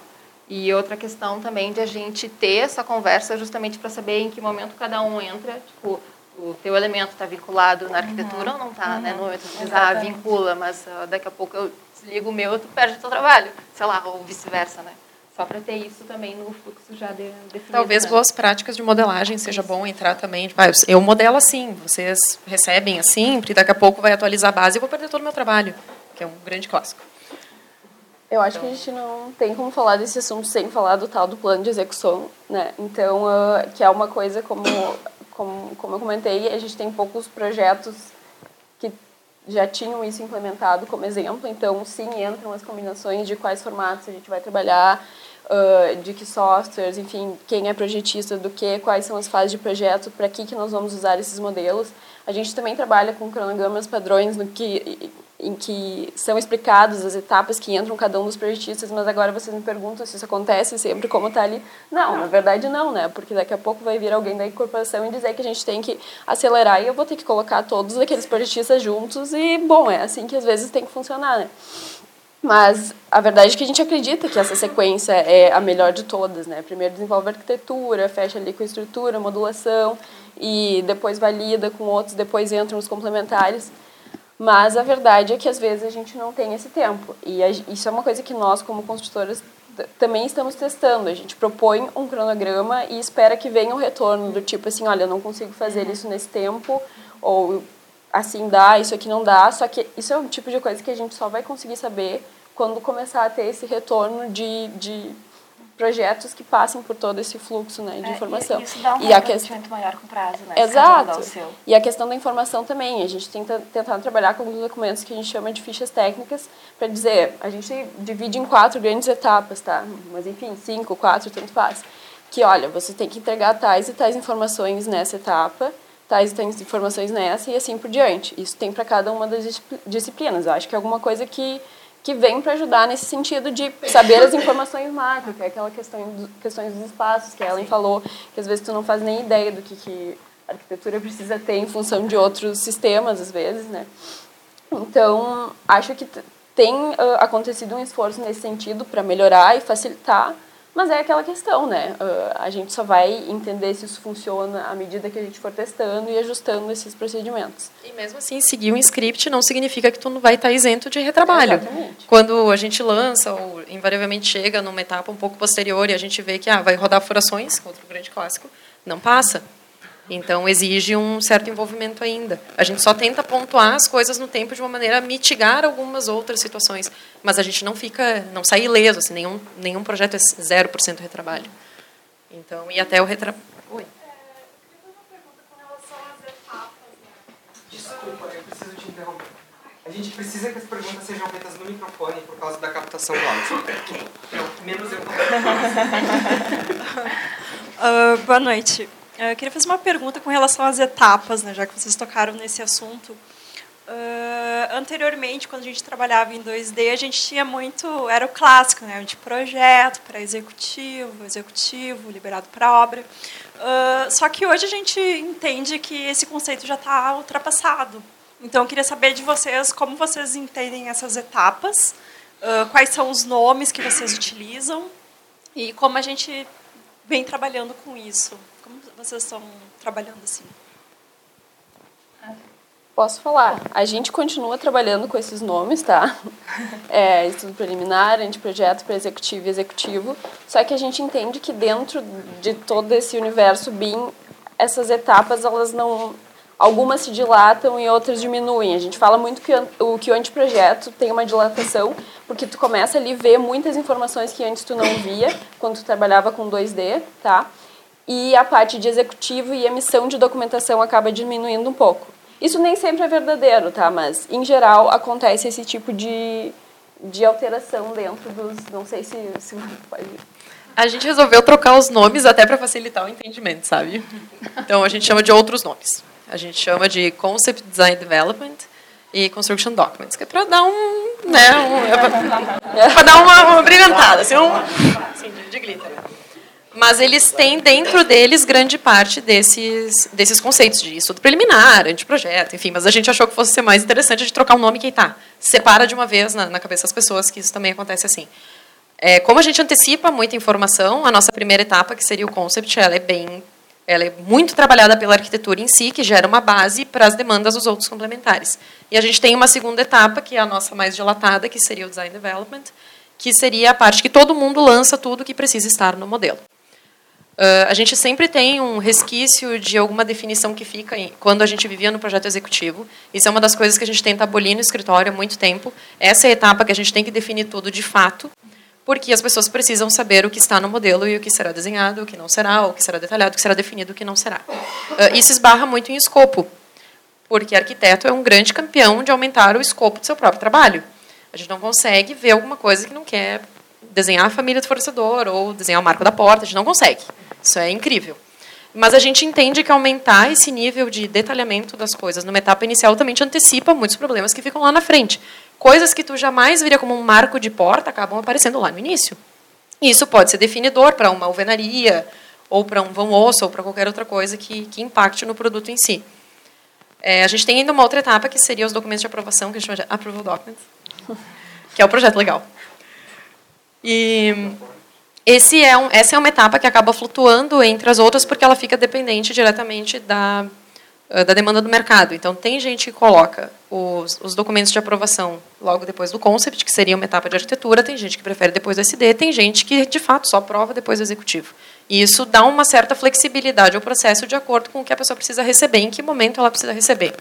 E outra questão também de a gente ter essa conversa justamente para saber em que momento cada um entra, tipo, o teu elemento está vinculado na arquitetura uhum. ou não está, uhum. né? No momento de ah, vincula, mas uh, daqui a pouco eu desligo o meu, tu perde o teu trabalho, sei lá, ou vice-versa, né? Só para ter isso também no fluxo já de, definido. Talvez né? boas práticas de modelagem seja bom entrar também. Tipo, ah, eu modelo assim, vocês recebem assim, e daqui a pouco vai atualizar a base e eu vou perder todo o meu trabalho, que é um grande clássico. Eu acho então. que a gente não tem como falar desse assunto sem falar do tal do plano de execução, né? Então, uh, que é uma coisa como, como, como eu comentei, a gente tem poucos projetos que já tinham isso implementado como exemplo, então sim entram as combinações de quais formatos a gente vai trabalhar, uh, de que softwares, enfim, quem é projetista do que, quais são as fases de projeto, para que, que nós vamos usar esses modelos. A gente também trabalha com cronogramas padrões no que, em que são explicadas as etapas que entram cada um dos projetistas, mas agora vocês me perguntam se isso acontece sempre como está ali. Não, na verdade não, né? Porque daqui a pouco vai vir alguém da incorporação e dizer que a gente tem que acelerar e eu vou ter que colocar todos aqueles projetistas juntos e, bom, é assim que às vezes tem que funcionar, né? Mas a verdade é que a gente acredita que essa sequência é a melhor de todas, né? Primeiro desenvolve a arquitetura, fecha ali com a estrutura, modulação e depois valida com outros, depois entram os complementares. Mas a verdade é que às vezes a gente não tem esse tempo. E isso é uma coisa que nós, como construtoras, também estamos testando. A gente propõe um cronograma e espera que venha um retorno do tipo assim, olha, eu não consigo fazer isso nesse tempo, ou assim dá, isso aqui não dá. Só que isso é um tipo de coisa que a gente só vai conseguir saber quando começar a ter esse retorno de, de projetos que passem por todo esse fluxo né, de é, informação. E isso dá um e a questão maior com prazo, né? Exato. E a questão da informação também. A gente tenta tentar trabalhar com alguns documentos que a gente chama de fichas técnicas para dizer, a gente divide em quatro grandes etapas, tá? Mas enfim, cinco, quatro, tanto faz. Que olha, você tem que entregar tais e tais informações nessa etapa tais e tais informações nessa e assim por diante. Isso tem para cada uma das disciplinas. Eu acho que é alguma coisa que, que vem para ajudar nesse sentido de saber as informações macro, que é aquela questão do, questões dos espaços que a Ellen falou, que às vezes tu não faz nem ideia do que, que a arquitetura precisa ter em função de outros sistemas, às vezes, né? Então, acho que tem uh, acontecido um esforço nesse sentido para melhorar e facilitar mas é aquela questão, né? Uh, a gente só vai entender se isso funciona à medida que a gente for testando e ajustando esses procedimentos. E mesmo assim, seguir um script não significa que tu não vai estar isento de retrabalho. Exatamente. Quando a gente lança ou invariavelmente chega numa etapa um pouco posterior e a gente vê que ah, vai rodar furações, outro grande clássico, não passa. Então, exige um certo envolvimento ainda. A gente só tenta pontuar as coisas no tempo de uma maneira a mitigar algumas outras situações, mas a gente não fica, não sai ileso, assim, nenhum, nenhum projeto é 0% retrabalho. Então, e até o retrabalho... Oi. Desculpa, eu preciso te interromper. A gente precisa que as perguntas sejam feitas no microfone por causa da captação do áudio. Menos eu. uh, boa noite. Eu queria fazer uma pergunta com relação às etapas, né, já que vocês tocaram nesse assunto. Uh, anteriormente, quando a gente trabalhava em 2D, a gente tinha muito, era o clássico, né, de projeto para executivo, executivo, liberado para obra. Uh, só que hoje a gente entende que esse conceito já está ultrapassado. Então, eu queria saber de vocês como vocês entendem essas etapas, uh, quais são os nomes que vocês utilizam e como a gente vem trabalhando com isso. Vocês estão trabalhando assim? Posso falar. A gente continua trabalhando com esses nomes, tá? É, estudo preliminar, anteprojeto para executivo e executivo. Só que a gente entende que dentro de todo esse universo BIM, essas etapas, elas não... Algumas se dilatam e outras diminuem. A gente fala muito que o, que o anteprojeto tem uma dilatação, porque tu começa ali a ver muitas informações que antes tu não via, quando tu trabalhava com 2D, tá? E a parte de executivo e emissão de documentação acaba diminuindo um pouco. Isso nem sempre é verdadeiro, tá? Mas, em geral, acontece esse tipo de, de alteração dentro dos... Não sei se, se pode... A gente resolveu trocar os nomes até para facilitar o entendimento, sabe? Então, a gente chama de outros nomes. A gente chama de Concept Design Development e Construction Documents, que é para dar um... Né, um é para dar uma, uma brilhantada, assim, um, assim, de, de glitter. Mas eles têm dentro deles grande parte desses, desses conceitos de estudo preliminar, anteprojeto, enfim. Mas a gente achou que fosse ser mais interessante de trocar o nome que tá. Separa de uma vez na, na cabeça das pessoas que isso também acontece assim. É, como a gente antecipa muita informação, a nossa primeira etapa, que seria o concept, ela é bem, ela é muito trabalhada pela arquitetura em si, que gera uma base para as demandas dos outros complementares. E a gente tem uma segunda etapa, que é a nossa mais dilatada, que seria o design development, que seria a parte que todo mundo lança tudo que precisa estar no modelo. Uh, a gente sempre tem um resquício de alguma definição que fica em, quando a gente vivia no projeto executivo. Isso é uma das coisas que a gente tenta abolir no escritório há muito tempo. Essa é a etapa que a gente tem que definir tudo de fato, porque as pessoas precisam saber o que está no modelo e o que será desenhado, o que não será, o que será detalhado, o que será definido, o que não será. Uh, isso esbarra muito em escopo, porque arquiteto é um grande campeão de aumentar o escopo do seu próprio trabalho. A gente não consegue ver alguma coisa que não quer desenhar a família do fornecedor ou desenhar o marco da porta, a gente não consegue. Isso é incrível. Mas a gente entende que aumentar esse nível de detalhamento das coisas numa etapa inicial também te antecipa muitos problemas que ficam lá na frente. Coisas que tu jamais viria como um marco de porta acabam aparecendo lá no início. Isso pode ser definidor para uma alvenaria, ou para um vão osso, ou para qualquer outra coisa que, que impacte no produto em si. É, a gente tem ainda uma outra etapa que seria os documentos de aprovação, que a gente chama de Approval Documents, que é o projeto legal. E esse é um, essa é uma etapa que acaba flutuando entre as outras porque ela fica dependente diretamente da, eh, da demanda do mercado. Então, tem gente que coloca os, os, documentos de aprovação logo depois do concept, que seria uma etapa de arquitetura, tem gente que prefere depois do SD, tem gente que, de fato, só aprova depois do executivo. E isso dá uma certa flexibilidade ao processo de acordo com o que a pessoa precisa receber, em que momento ela precisa receber.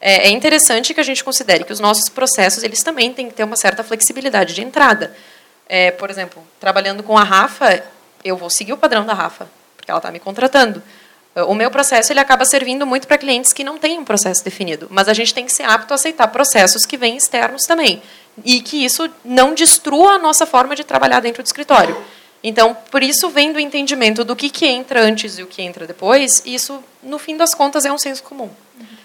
É, é interessante que a gente considere que os nossos processos eles também têm que ter uma certa flexibilidade de entrada. É, por exemplo, trabalhando com a Rafa, eu vou seguir o padrão da Rafa, porque ela está me contratando. O meu processo ele acaba servindo muito para clientes que não têm um processo definido, mas a gente tem que ser apto a aceitar processos que vêm externos também e que isso não destrua a nossa forma de trabalhar dentro do escritório. Então, por isso vem do entendimento do que, que entra antes e o que entra depois, isso, no fim das contas, é um senso comum.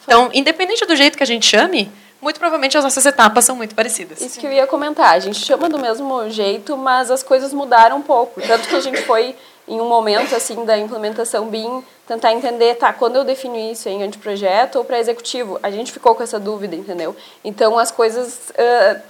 Então, independente do jeito que a gente chame, muito provavelmente as nossas etapas são muito parecidas. Isso que eu ia comentar. A gente chama do mesmo jeito, mas as coisas mudaram um pouco. Tanto que a gente foi, em um momento assim da implementação BIM, tentar entender, tá, quando eu defino isso em anteprojeto ou para executivo? A gente ficou com essa dúvida, entendeu? Então as coisas uh,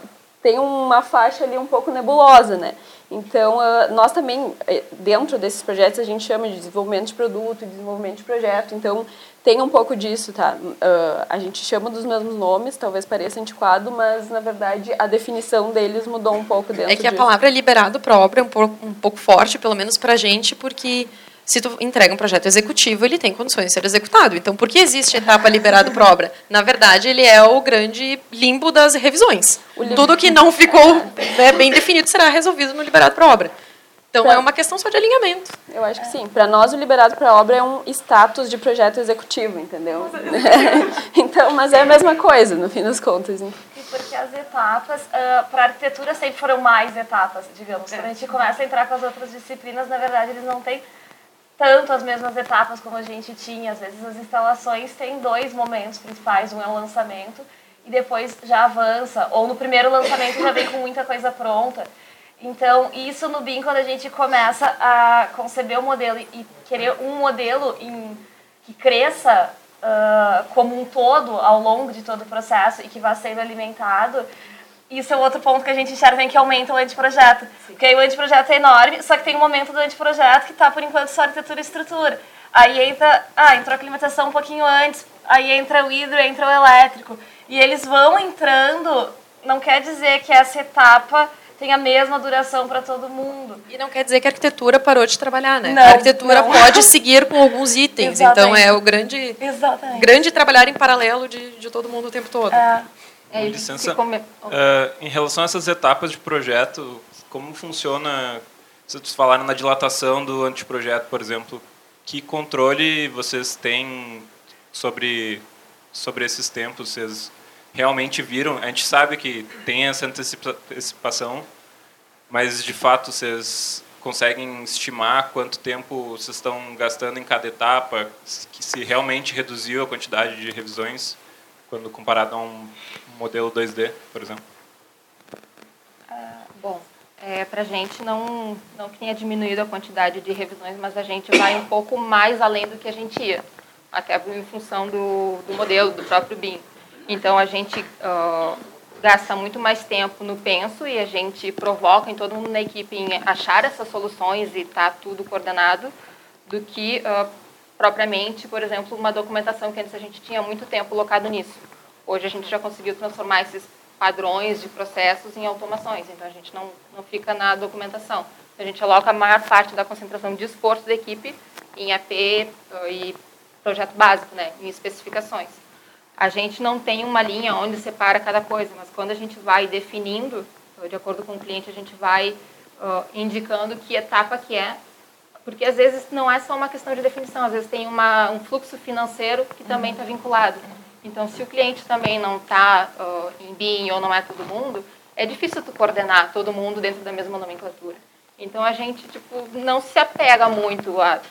têm uma faixa ali um pouco nebulosa, né? Então, nós também, eh, dentro desses projetos, a gente chama de desenvolvimento de produto, desenvolvimento de projeto. Então, tem um pouco disso, tá? Uh, a gente chama dos mesmos nomes, talvez pareça antiquado, mas na verdade a definição deles mudou um pouco dentro É que disso. a palavra liberado obra é um pouco, um pouco forte, pelo menos para a gente, porque se tu entrega um projeto executivo, ele tem condições de ser executado. Então, por que existe a etapa liberado para obra? Na verdade, ele é o grande limbo das revisões. Tudo que não ficou né, bem definido será resolvido no liberado para obra. Então pra... é uma questão só de alinhamento. Eu acho que sim. Para nós o liberado para obra é um status de projeto executivo, entendeu? então, mas é a mesma coisa no fim das contas. Hein? E porque as etapas uh, para arquitetura sempre foram mais etapas, digamos. Quando a gente começa a entrar com as outras disciplinas, na verdade eles não têm tanto as mesmas etapas como a gente tinha. Às vezes as instalações têm dois momentos principais, um é o lançamento e depois já avança, ou no primeiro lançamento já vem com muita coisa pronta. Então, isso no BIM, quando a gente começa a conceber o um modelo e querer um modelo em, que cresça uh, como um todo ao longo de todo o processo e que vá sendo alimentado, isso é outro ponto que a gente enxerga que aumenta o anteprojeto. Sim. Porque aí o anteprojeto é enorme, só que tem um momento do anteprojeto que está, por enquanto, só arquitetura e estrutura. Aí entra, ah, entrou a climatização um pouquinho antes, aí entra o hidro, entra o elétrico. E eles vão entrando, não quer dizer que essa etapa tem a mesma duração para todo mundo. E não quer dizer que a arquitetura parou de trabalhar, né? Não, a arquitetura não. pode seguir com alguns itens. então é o grande, Exatamente. grande trabalhar em paralelo de, de todo mundo o tempo todo. É. É, licença, come... uh, em relação a essas etapas de projeto, como funciona, vocês falaram na dilatação do anteprojeto, por exemplo, que controle vocês têm sobre, sobre esses tempos? Vocês realmente viram? A gente sabe que tem essa antecipação, mas de fato vocês conseguem estimar quanto tempo vocês estão gastando em cada etapa, se realmente reduziu a quantidade de revisões quando comparado a um modelo 2D, por exemplo? Ah, bom, é, para a gente não, não que tenha diminuído a quantidade de revisões, mas a gente vai um pouco mais além do que a gente ia, até em função do, do modelo, do próprio BIM. Então, a gente uh, gasta muito mais tempo no penso e a gente provoca em todo mundo na equipe em achar essas soluções e tá tudo coordenado, do que uh, propriamente, por exemplo, uma documentação que antes a gente tinha muito tempo locado nisso. Hoje a gente já conseguiu transformar esses padrões de processos em automações, então a gente não, não fica na documentação. A gente aloca a maior parte da concentração de esforço da equipe em AP e projeto básico, né, em especificações. A gente não tem uma linha onde separa cada coisa, mas quando a gente vai definindo, de acordo com o cliente, a gente vai uh, indicando que etapa que é, porque às vezes não é só uma questão de definição, às vezes tem uma, um fluxo financeiro que também está vinculado. Então, se o cliente também não está uh, em BIM ou não é todo mundo, é difícil tu coordenar todo mundo dentro da mesma nomenclatura. Então, a gente tipo, não se apega muito a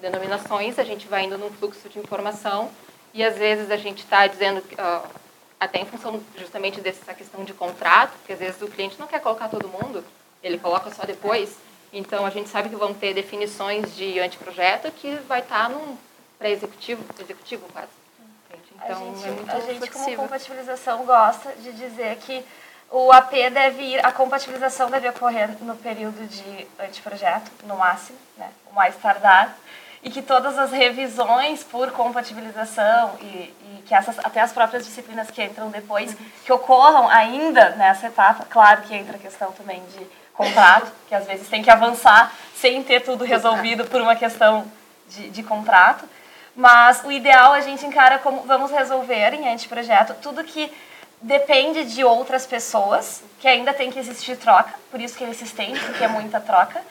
denominações, a gente vai indo num fluxo de informação e, às vezes, a gente está dizendo, uh, até em função justamente dessa questão de contrato, que às vezes o cliente não quer colocar todo mundo, ele coloca só depois. Então, a gente sabe que vão ter definições de anteprojeto que vai estar tá num pré-executivo, executivo quase. Então, a gente, é muito a gente como compatibilização, gosta de dizer que o AP deve ir, a compatibilização deve ocorrer no período de anteprojeto, no máximo, né, o mais tardar, e que todas as revisões por compatibilização e, e que essas, até as próprias disciplinas que entram depois, uhum. que ocorram ainda nessa etapa, claro que entra a questão também de contrato, que às vezes tem que avançar sem ter tudo resolvido por uma questão de, de contrato, mas o ideal a gente encara como vamos resolver em anteprojeto tudo que depende de outras pessoas, que ainda tem que existir troca, por isso que ele se estende, porque é muita troca.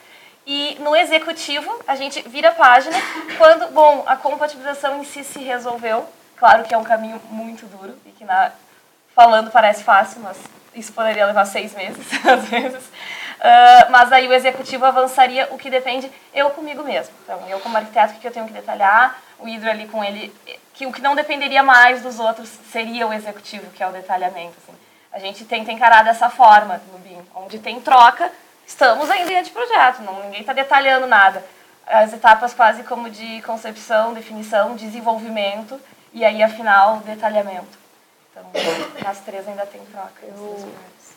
E no executivo, a gente vira a página quando, bom, a compatibilização em si se resolveu. Claro que é um caminho muito duro e que na, falando parece fácil, mas isso poderia levar seis meses, às vezes. Uh, mas aí o executivo avançaria o que depende eu comigo mesmo. Então, eu como arquiteto, o que eu tenho que detalhar, o hidro ali com ele, que o que não dependeria mais dos outros seria o executivo, que é o detalhamento. Assim. A gente tenta encarar dessa forma no BIM, onde tem troca, estamos ainda em projeto, não, ninguém está detalhando nada. As etapas quase como de concepção, definição, desenvolvimento e aí, afinal, detalhamento. Então, nas três ainda tem troca. Eu,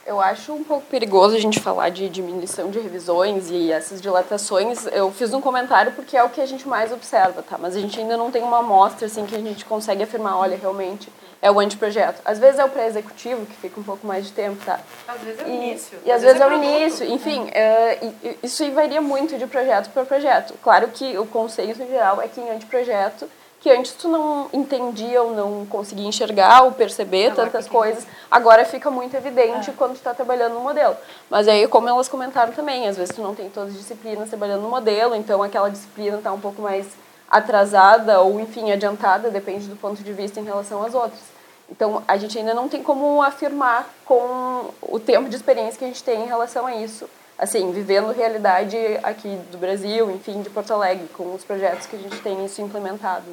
eu acho um pouco perigoso a gente falar de diminuição de revisões e essas dilatações. Eu fiz um comentário porque é o que a gente mais observa, tá? Mas a gente ainda não tem uma amostra assim que a gente consegue afirmar, olha, realmente é o anteprojeto. Às vezes é o pré-executivo, que fica um pouco mais de tempo, tá? Às vezes é o início. E, às, às vezes, vezes é, é o início. Enfim, uh, isso varia muito de projeto para projeto. Claro que o conceito em geral é que em anteprojeto que antes tu não entendia ou não conseguia enxergar ou perceber agora tantas coisas, agora fica muito evidente é. quando tu está trabalhando no modelo. Mas aí, como elas comentaram também, às vezes tu não tem todas as disciplinas trabalhando no modelo, então aquela disciplina está um pouco mais atrasada ou, enfim, adiantada, depende do ponto de vista em relação às outras. Então, a gente ainda não tem como afirmar com o tempo de experiência que a gente tem em relação a isso, assim, vivendo realidade aqui do Brasil, enfim, de Porto Alegre, com os projetos que a gente tem isso implementado.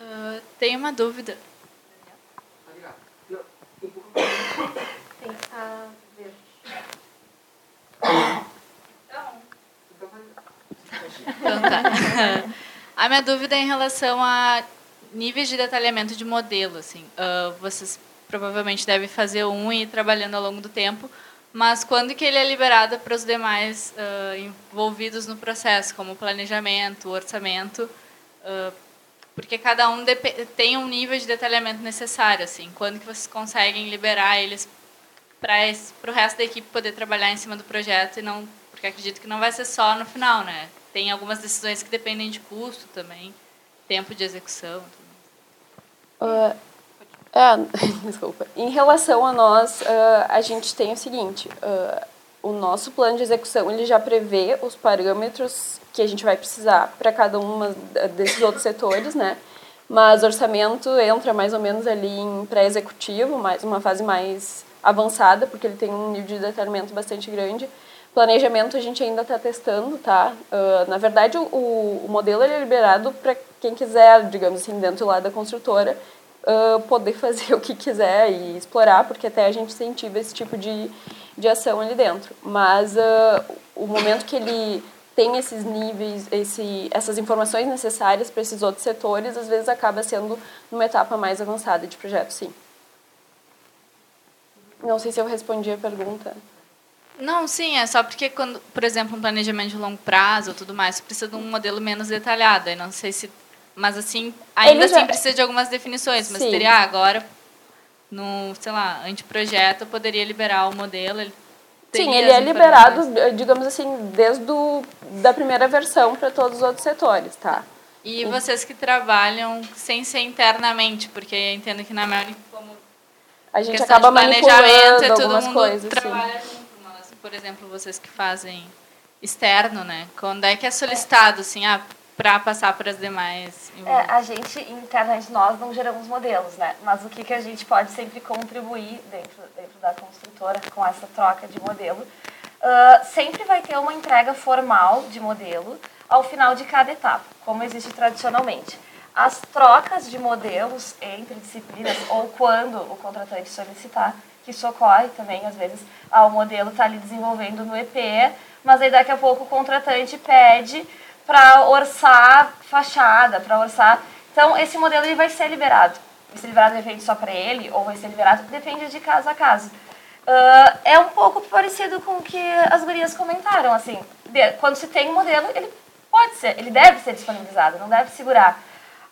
Uh, tenho uma dúvida. Então tá. A minha dúvida é em relação a níveis de detalhamento de modelo, assim. Uh, vocês provavelmente devem fazer um e ir trabalhando ao longo do tempo, mas quando que ele é liberado para os demais uh, envolvidos no processo, como planejamento, orçamento, uh, porque cada um tem um nível de detalhamento necessário, assim. Quando que vocês conseguem liberar eles para o resto da equipe poder trabalhar em cima do projeto e não, porque acredito que não vai ser só no final, né? Tem algumas decisões que dependem de custo também, tempo de execução. Uh, é, desculpa. Em relação a nós, uh, a gente tem o seguinte: uh, o nosso plano de execução ele já prevê os parâmetros que a gente vai precisar para cada um desses outros setores, né? Mas orçamento entra mais ou menos ali em pré-executivo, mais uma fase mais avançada, porque ele tem um nível de detalhamento bastante grande. Planejamento a gente ainda está testando, tá? Uh, na verdade, o, o modelo é liberado para quem quiser, digamos assim, dentro lá da construtora, uh, poder fazer o que quiser e explorar, porque até a gente incentiva esse tipo de, de ação ali dentro. Mas uh, o momento que ele tem esses níveis, esse, essas informações necessárias para esses outros setores, às vezes acaba sendo numa etapa mais avançada de projeto, sim. Não sei se eu respondi a pergunta. Não, sim, é só porque, quando, por exemplo, um planejamento de longo prazo ou tudo mais, precisa de um modelo menos detalhado. Eu não sei se mas assim, ainda já... assim precisa de algumas definições. Mas Sim. teria ah, agora, no, sei lá, anteprojeto, eu poderia liberar o modelo. Ele Sim, ele é liberado, digamos assim, desde do, da primeira versão para todos os outros setores, tá? E Sim. vocês que trabalham sem ser internamente, porque eu entendo que na Melnick, como a gente acaba manipulando é algumas coisas. Trabalha sim. Por exemplo, vocês que fazem externo, né? Quando é que é solicitado, assim, ah, para passar para as demais. É, a gente, internamente, nós não geramos modelos, né? Mas o que, que a gente pode sempre contribuir dentro, dentro da construtora com essa troca de modelo? Uh, sempre vai ter uma entrega formal de modelo ao final de cada etapa, como existe tradicionalmente. As trocas de modelos entre disciplinas, ou quando o contratante solicitar, que isso ocorre também, às vezes, ah, o modelo está ali desenvolvendo no EP, mas aí daqui a pouco o contratante pede para orçar fachada, para orçar. Então, esse modelo ele vai ser liberado. Vai ser liberado de repente só para ele, ou vai ser liberado, depende de caso a caso. Uh, é um pouco parecido com o que as gurias comentaram, assim, de, quando se tem um modelo, ele pode ser, ele deve ser disponibilizado, não deve segurar.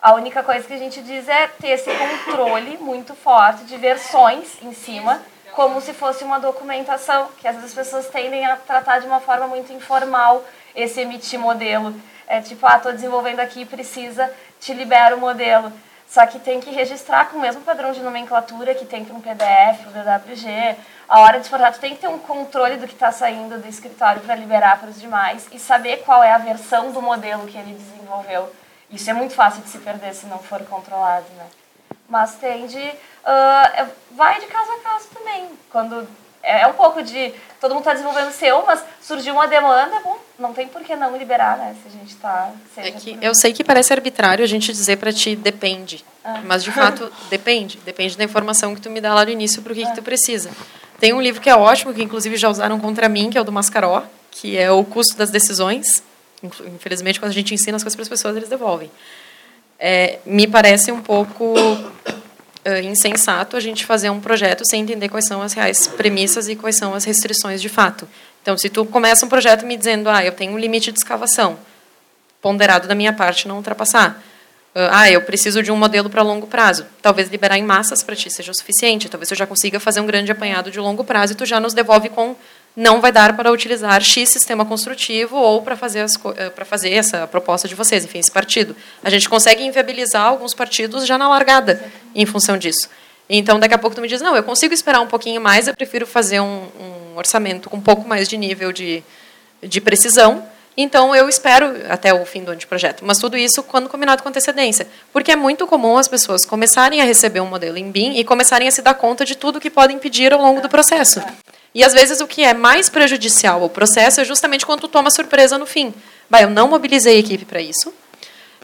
A única coisa que a gente diz é ter esse controle muito forte de versões em cima, como se fosse uma documentação, que às vezes as pessoas tendem a tratar de uma forma muito informal esse emitir modelo. É tipo, ah, estou desenvolvendo aqui, precisa, te libera o modelo. Só que tem que registrar com o mesmo padrão de nomenclatura que tem para um PDF, um DWG. A hora de exportar, tu tem que ter um controle do que está saindo do escritório para liberar para os demais e saber qual é a versão do modelo que ele desenvolveu. Isso é muito fácil de se perder se não for controlado, né? Mas tende... Uh, vai de caso a caso também. Quando é, é um pouco de todo mundo está desenvolvendo seu, mas surgiu uma demanda, bom, não tem por que não liberar, né? Se a gente está. É que eu sei que parece arbitrário a gente dizer para ti depende, ah. mas de fato depende. Depende da informação que tu me dá lá no início para o que, ah. que tu precisa. Tem um livro que é ótimo, que inclusive já usaram contra mim, que é o do Mascaró, que é o custo das decisões. Infelizmente, quando a gente ensina as coisas para as pessoas, eles devolvem. É, me parece um pouco insensato a gente fazer um projeto sem entender quais são as reais premissas e quais são as restrições de fato. Então, se tu começa um projeto me dizendo, ah, eu tenho um limite de escavação, ponderado da minha parte não ultrapassar. Ah, eu preciso de um modelo para longo prazo. Talvez liberar em massas para ti seja o suficiente. Talvez eu já consiga fazer um grande apanhado de longo prazo e tu já nos devolve com não vai dar para utilizar X sistema construtivo ou para fazer, eh, para fazer essa proposta de vocês, enfim, esse partido. A gente consegue inviabilizar alguns partidos já na largada em função disso. Então, daqui a pouco tu me diz, não, eu consigo esperar um pouquinho mais, eu prefiro fazer um, um orçamento com um pouco mais de nível de, de precisão, então eu espero até o fim do anteprojeto. Mas tudo isso quando combinado com antecedência. Porque é muito comum as pessoas começarem a receber um modelo em BIM e começarem a se dar conta de tudo que podem pedir ao longo do processo. E às vezes o que é mais prejudicial ao processo é justamente quando tu toma surpresa no fim. Bah, eu não mobilizei a equipe para isso.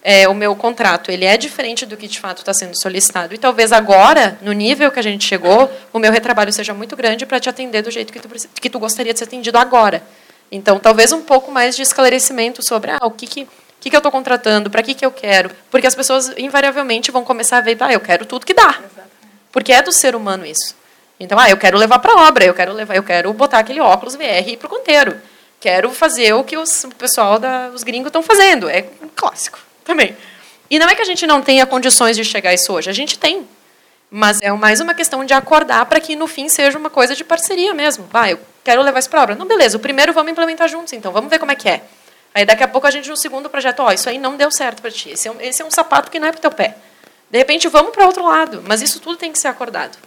É, o meu contrato ele é diferente do que de fato está sendo solicitado. E talvez agora, no nível que a gente chegou, o meu retrabalho seja muito grande para te atender do jeito que tu, que tu gostaria de ser atendido agora. Então, talvez um pouco mais de esclarecimento sobre ah, o que, que que, que eu estou contratando, para que, que eu quero. Porque as pessoas, invariavelmente, vão começar a ver, ah, eu quero tudo que dá. Porque é do ser humano isso. Então, ah, eu quero levar para a obra, eu quero levar, eu quero botar aquele óculos VR e ir para o conteiro. Quero fazer o que os, o pessoal, da, os gringos estão fazendo. É um clássico também. E não é que a gente não tenha condições de chegar a isso hoje, a gente tem. Mas é mais uma questão de acordar para que no fim seja uma coisa de parceria mesmo. Ah, eu quero levar isso para a obra. Não, beleza, o primeiro vamos implementar juntos, então vamos ver como é que é. Aí daqui a pouco a gente no segundo projeto, ó, oh, isso aí não deu certo para ti. Esse é, um, esse é um sapato que não é para o teu pé. De repente vamos para outro lado, mas isso tudo tem que ser acordado.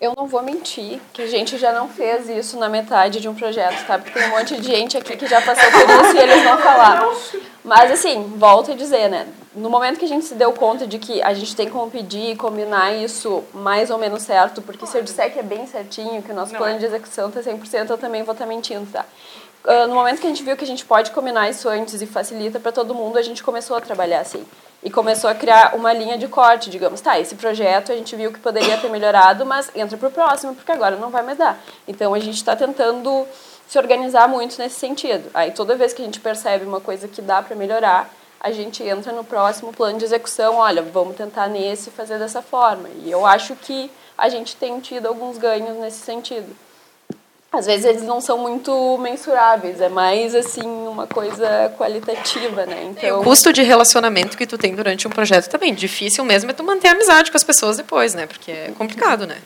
Eu não vou mentir que a gente já não fez isso na metade de um projeto, tá? Porque tem um monte de gente aqui que já passou por isso e eles não falaram. Mas assim, volto a dizer, né? No momento que a gente se deu conta de que a gente tem como pedir e combinar isso mais ou menos certo, porque se eu disser que é bem certinho, que o nosso plano é. de execução está 100%, eu também vou estar tá mentindo, tá? Uh, no momento que a gente viu que a gente pode combinar isso antes e facilita para todo mundo, a gente começou a trabalhar assim. E começou a criar uma linha de corte, digamos, tá, esse projeto a gente viu que poderia ter melhorado, mas entra para o próximo, porque agora não vai mais dar. Então a gente está tentando se organizar muito nesse sentido. Aí toda vez que a gente percebe uma coisa que dá para melhorar, a gente entra no próximo plano de execução, olha, vamos tentar nesse fazer dessa forma. E eu acho que a gente tem tido alguns ganhos nesse sentido às vezes eles não são muito mensuráveis, é mais assim uma coisa qualitativa, né? Então, o custo de relacionamento que tu tem durante um projeto também difícil mesmo é tu manter a amizade com as pessoas depois, né? Porque é complicado, né?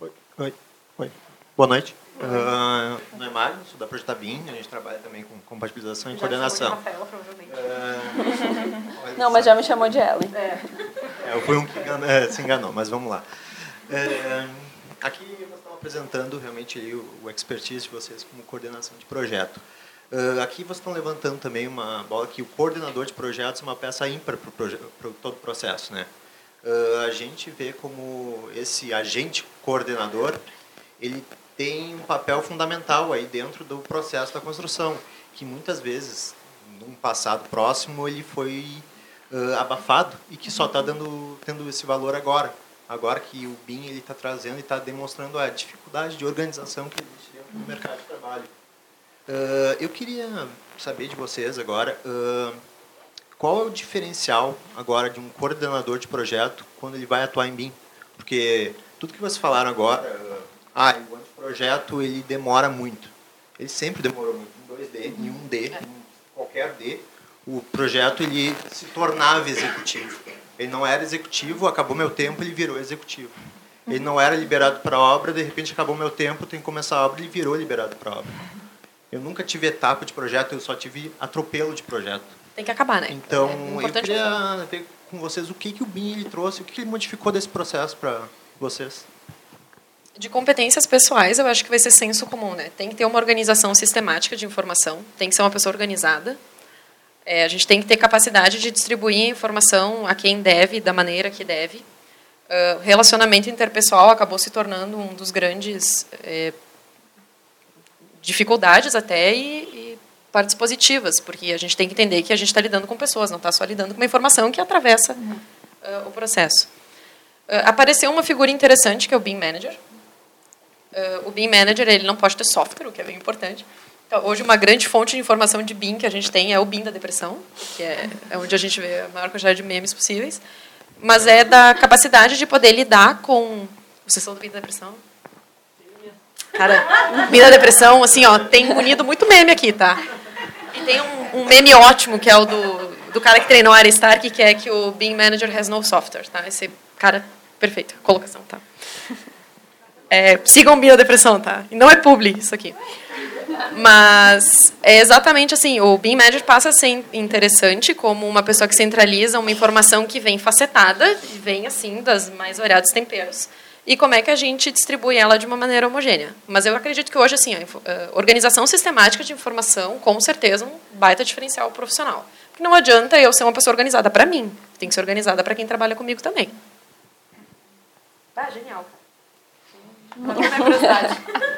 Oi, oi, oi. Boa noite. Uh, não é Mário, sou da Projeta BIM, a gente trabalha também com compatibilização e já coordenação. Rafaela, provavelmente. Uh, não, mas já me chamou de Ellen. É. é eu fui um que enganou, é, se enganou, mas vamos lá. É, aqui apresentando realmente o, o expertise de vocês como coordenação de projeto. Uh, aqui vocês estão levantando também uma bola que o coordenador de projetos é uma peça ímpar para todo o processo. Né? Uh, a gente vê como esse agente coordenador ele tem um papel fundamental aí dentro do processo da construção, que muitas vezes, num passado próximo, ele foi uh, abafado e que só está dando tendo esse valor agora agora que o BIM ele está trazendo e está demonstrando a dificuldade de organização que existe dentro do mercado de trabalho. Uh, eu queria saber de vocês agora uh, qual é o diferencial agora de um coordenador de projeto quando ele vai atuar em BIM, porque tudo que vocês falaram agora, uh, ah, o anteprojeto ele demora muito, ele sempre demorou muito, em 2D, em 1D, em qualquer D, o projeto ele se tornava executivo. Ele não era executivo, acabou meu tempo, ele virou executivo. Ele não era liberado para obra, de repente acabou meu tempo, tem que começar a obra, ele virou liberado para obra. Eu nunca tive etapa de projeto, eu só tive atropelo de projeto. Tem que acabar, né? Então, é eu queria ver com vocês o que, que o BIM ele trouxe, o que, que ele modificou desse processo para vocês. De competências pessoais, eu acho que vai ser senso comum, né? Tem que ter uma organização sistemática de informação, tem que ser uma pessoa organizada, é, a gente tem que ter capacidade de distribuir a informação a quem deve, da maneira que deve. Uh, relacionamento interpessoal acabou se tornando um dos grandes é, dificuldades até e, e, partes positivas, porque a gente tem que entender que a gente está lidando com pessoas, não está só lidando com uma informação que atravessa uh, o processo. Uh, apareceu uma figura interessante que é o BIM Manager. O BIM Manager ele não pode ter software, o que é bem importante. Então, hoje, uma grande fonte de informação de BIM que a gente tem é o BIM da depressão, que é, é onde a gente vê a maior quantidade de memes possíveis. Mas é da capacidade de poder lidar com. Vocês são do BIM da depressão? Cara, BIM da depressão, assim, ó, tem unido muito meme aqui, tá? E tem um, um meme ótimo, que é o do, do cara que treinou a área Stark, que é que o BIM Manager has no software, tá? Esse cara, perfeito, colocação, tá? É, sigam BIM da depressão, tá? E não é publi isso aqui. Mas é exatamente assim, o BIM Manager passa a ser interessante como uma pessoa que centraliza uma informação que vem facetada, vem assim das mais variados temperos. E como é que a gente distribui ela de uma maneira homogênea. Mas eu acredito que hoje assim, a organização sistemática de informação, com certeza, um baita diferencial profissional. Porque não adianta eu ser uma pessoa organizada para mim, tem que ser organizada para quem trabalha comigo também. Ah, genial.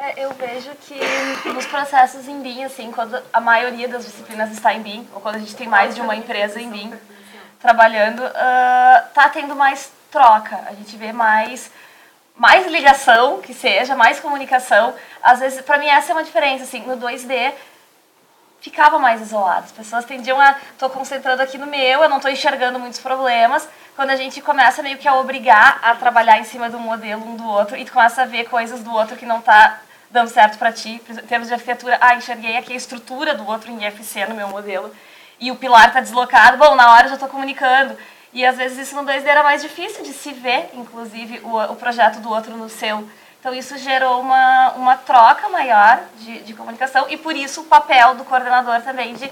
É eu vejo que nos processos em BIM, assim, quando a maioria das disciplinas está em BIM, ou quando a gente tem mais de uma empresa em BIM trabalhando, uh, tá tendo mais troca. A gente vê mais mais ligação, que seja, mais comunicação. Às vezes, para mim essa é uma diferença, assim, no 2D ficava mais isolado. As pessoas tendiam a, tô concentrando aqui no meu, eu não estou enxergando muitos problemas. Quando a gente começa meio que a obrigar a trabalhar em cima do modelo um do outro e tu começa a ver coisas do outro que não está dando certo para ti, em termos de arquitetura, ah, enxerguei aqui a estrutura do outro em IFC no meu modelo e o pilar está deslocado, bom, na hora eu já estou comunicando. E às vezes isso no 2D era mais difícil de se ver, inclusive, o, o projeto do outro no seu. Então isso gerou uma, uma troca maior de, de comunicação e por isso o papel do coordenador também de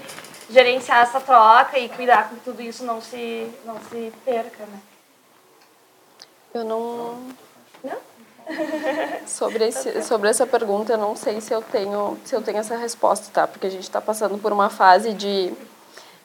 gerenciar essa troca e cuidar com que tudo isso não se, não se perca, né? Eu não... Não? sobre, esse, sobre essa pergunta, eu não sei se eu tenho, se eu tenho essa resposta, tá? Porque a gente está passando por uma fase de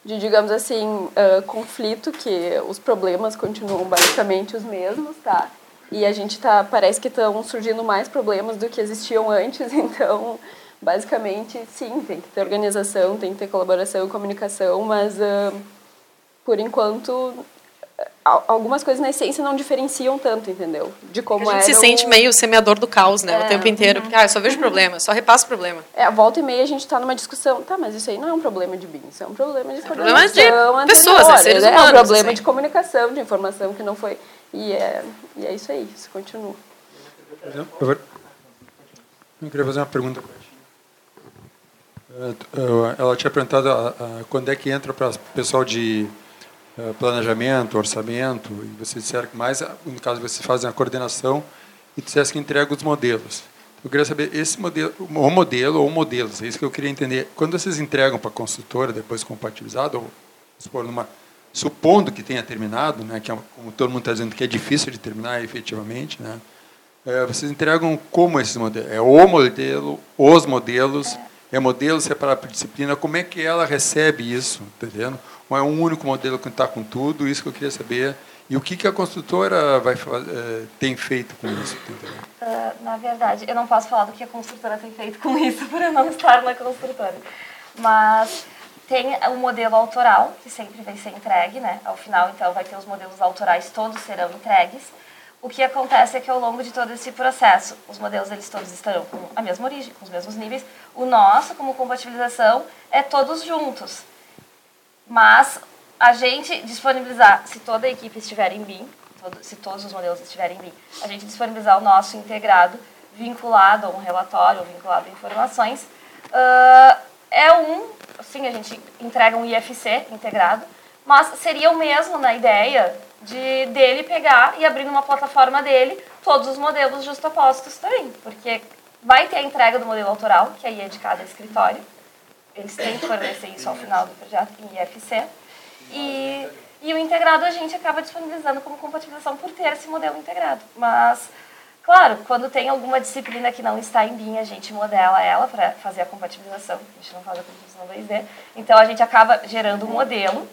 de, digamos assim, uh, conflito, que os problemas continuam basicamente os mesmos, tá? E a gente tá, parece que estão surgindo mais problemas do que existiam antes, então, basicamente, sim, tem que ter organização, tem que ter colaboração, comunicação, mas, uh, por enquanto, algumas coisas na essência não diferenciam tanto, entendeu? De como a gente se sente meio semeador do caos, né? É, o tempo inteiro. Uhum. Porque, ah, eu só vejo problema, só repasso problema. É, a volta e meia a gente está numa discussão. Tá, mas isso aí não é um problema de BIM, isso é um problema de é problema de pessoas, é seres humanos. É um problema assim. de comunicação, de informação que não foi... E é, e é isso aí, isso continua. Eu queria fazer uma pergunta Ela tinha perguntado a, a, quando é que entra para o pessoal de eh, planejamento, orçamento, e vocês disseram que mais, no caso, vocês fazem a coordenação e dissesse que entrega os modelos. Eu queria saber esse modelo, o modelo ou modelos, é isso que eu queria entender. Quando vocês entregam para a construtora, depois compatibilizado, ou supor, numa, supondo que tenha terminado, né, que é, como todo mundo está dizendo que é difícil de terminar efetivamente, né, é, vocês entregam como esses modelos? É o modelo, os modelos, é modelo separado por disciplina, como é que ela recebe isso, tá entendendo? Ou é um único modelo que está com tudo? Isso que eu queria saber. E o que, que a construtora vai, uh, tem feito com isso? Uh, na verdade, eu não posso falar do que a construtora tem feito com isso, por eu não estar na construtora. Mas tem o modelo autoral, que sempre vai ser entregue, né? Ao final, então, vai ter os modelos autorais, todos serão entregues. O que acontece é que ao longo de todo esse processo, os modelos eles todos estarão com a mesma origem, com os mesmos níveis. O nosso, como compatibilização, é todos juntos. Mas a gente disponibilizar, se toda a equipe estiver em BIM, todo, se todos os modelos estiverem em BIM, a gente disponibilizar o nosso integrado vinculado a um relatório vinculado a informações, uh, é um, sim, a gente entrega um IFC integrado, mas seria o mesmo na ideia de dele pegar e abrir numa plataforma dele todos os modelos justapostos também, porque vai ter a entrega do modelo autoral, que aí é de cada escritório, eles têm que fornecer isso ao final do projeto em IFC. E, e o integrado a gente acaba disponibilizando como compatibilização por ter esse modelo integrado. Mas, claro, quando tem alguma disciplina que não está em BIM, a gente modela ela para fazer a compatibilização. A gente não faz a compatibilização 2D. Então, a gente acaba gerando um modelo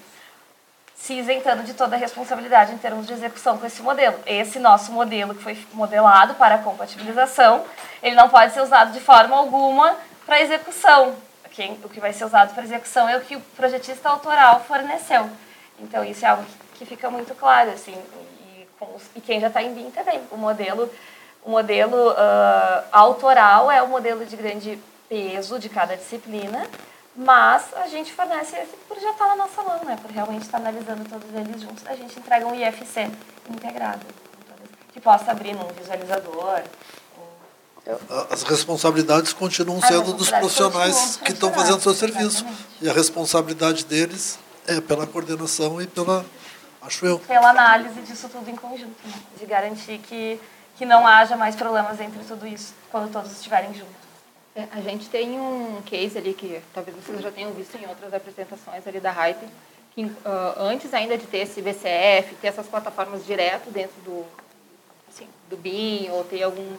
se isentando de toda a responsabilidade em termos de execução com esse modelo. Esse nosso modelo que foi modelado para compatibilização, ele não pode ser usado de forma alguma para execução o que vai ser usado para execução é o que o projetista autoral forneceu. Então, isso é algo que, fica muito claro, assim, e, e quem já está em BIM também. O modelo, o modelo uh, autoral é o modelo de grande peso de cada disciplina, mas a gente fornece esse por já estar tá na nossa mão, né? por realmente estar tá analisando todos eles juntos, a gente entrega um IFC integrado, que possa abrir num visualizador, as responsabilidades continuam sendo dos profissionais que estão fazendo seu serviço. Exatamente. E a responsabilidade deles é pela coordenação e pela, acho eu. Pela análise disso tudo em conjunto, né? de garantir que, que não haja mais problemas entre tudo isso, quando todos estiverem juntos. É, a gente tem um case ali que talvez vocês já tenham visto em outras apresentações ali da Hype, que uh, antes ainda de ter esse VCF, ter essas plataformas direto dentro do, assim, do BIM, ou ter alguns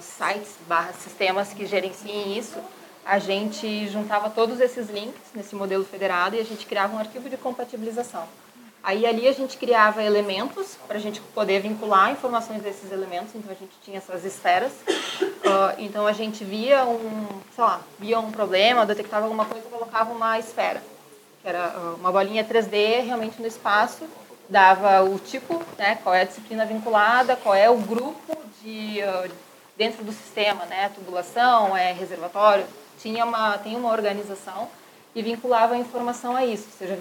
sites barra sistemas que gerenciem isso, a gente juntava todos esses links nesse modelo federado e a gente criava um arquivo de compatibilização. Aí ali a gente criava elementos para a gente poder vincular informações desses elementos, então a gente tinha essas esferas. Uh, então a gente via um, sei lá, via um problema, detectava alguma coisa, colocava uma esfera, que era uma bolinha 3D realmente no espaço, dava o tipo, né, qual é a disciplina vinculada, qual é o grupo de, uh, dentro do sistema, né? Tubulação, é reservatório, tinha uma, tem uma organização e vinculava a informação a isso, seja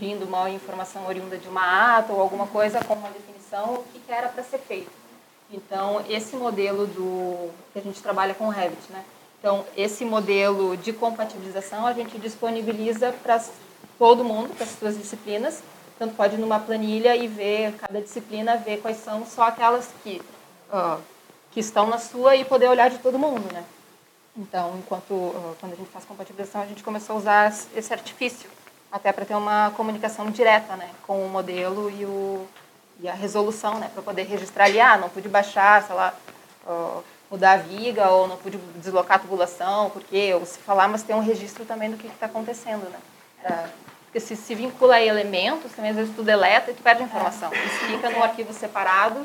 vindo uma informação oriunda de uma ata ou alguma coisa com uma definição, o que era para ser feito. Então, esse modelo do que a gente trabalha com o Revit, né? Então, esse modelo de compatibilização a gente disponibiliza para todo mundo, para as suas disciplinas, tanto pode ir numa planilha e ver cada disciplina, ver quais são só aquelas que, uh, que estão na sua e poder olhar de todo mundo, né? Então, enquanto uh, quando a gente faz compatibilização, a gente começou a usar esse artifício até para ter uma comunicação direta, né, com o modelo e, o, e a resolução, né, para poder registrar ali, ah, não pude baixar, sei lá, uh, mudar a viga ou não pude deslocar a tubulação, porque ou se falar, mas tem um registro também do que está acontecendo, né? Pra, porque se se vincula a elementos, também às vezes tu deleta e tu perde a informação. Se fica num arquivo separado,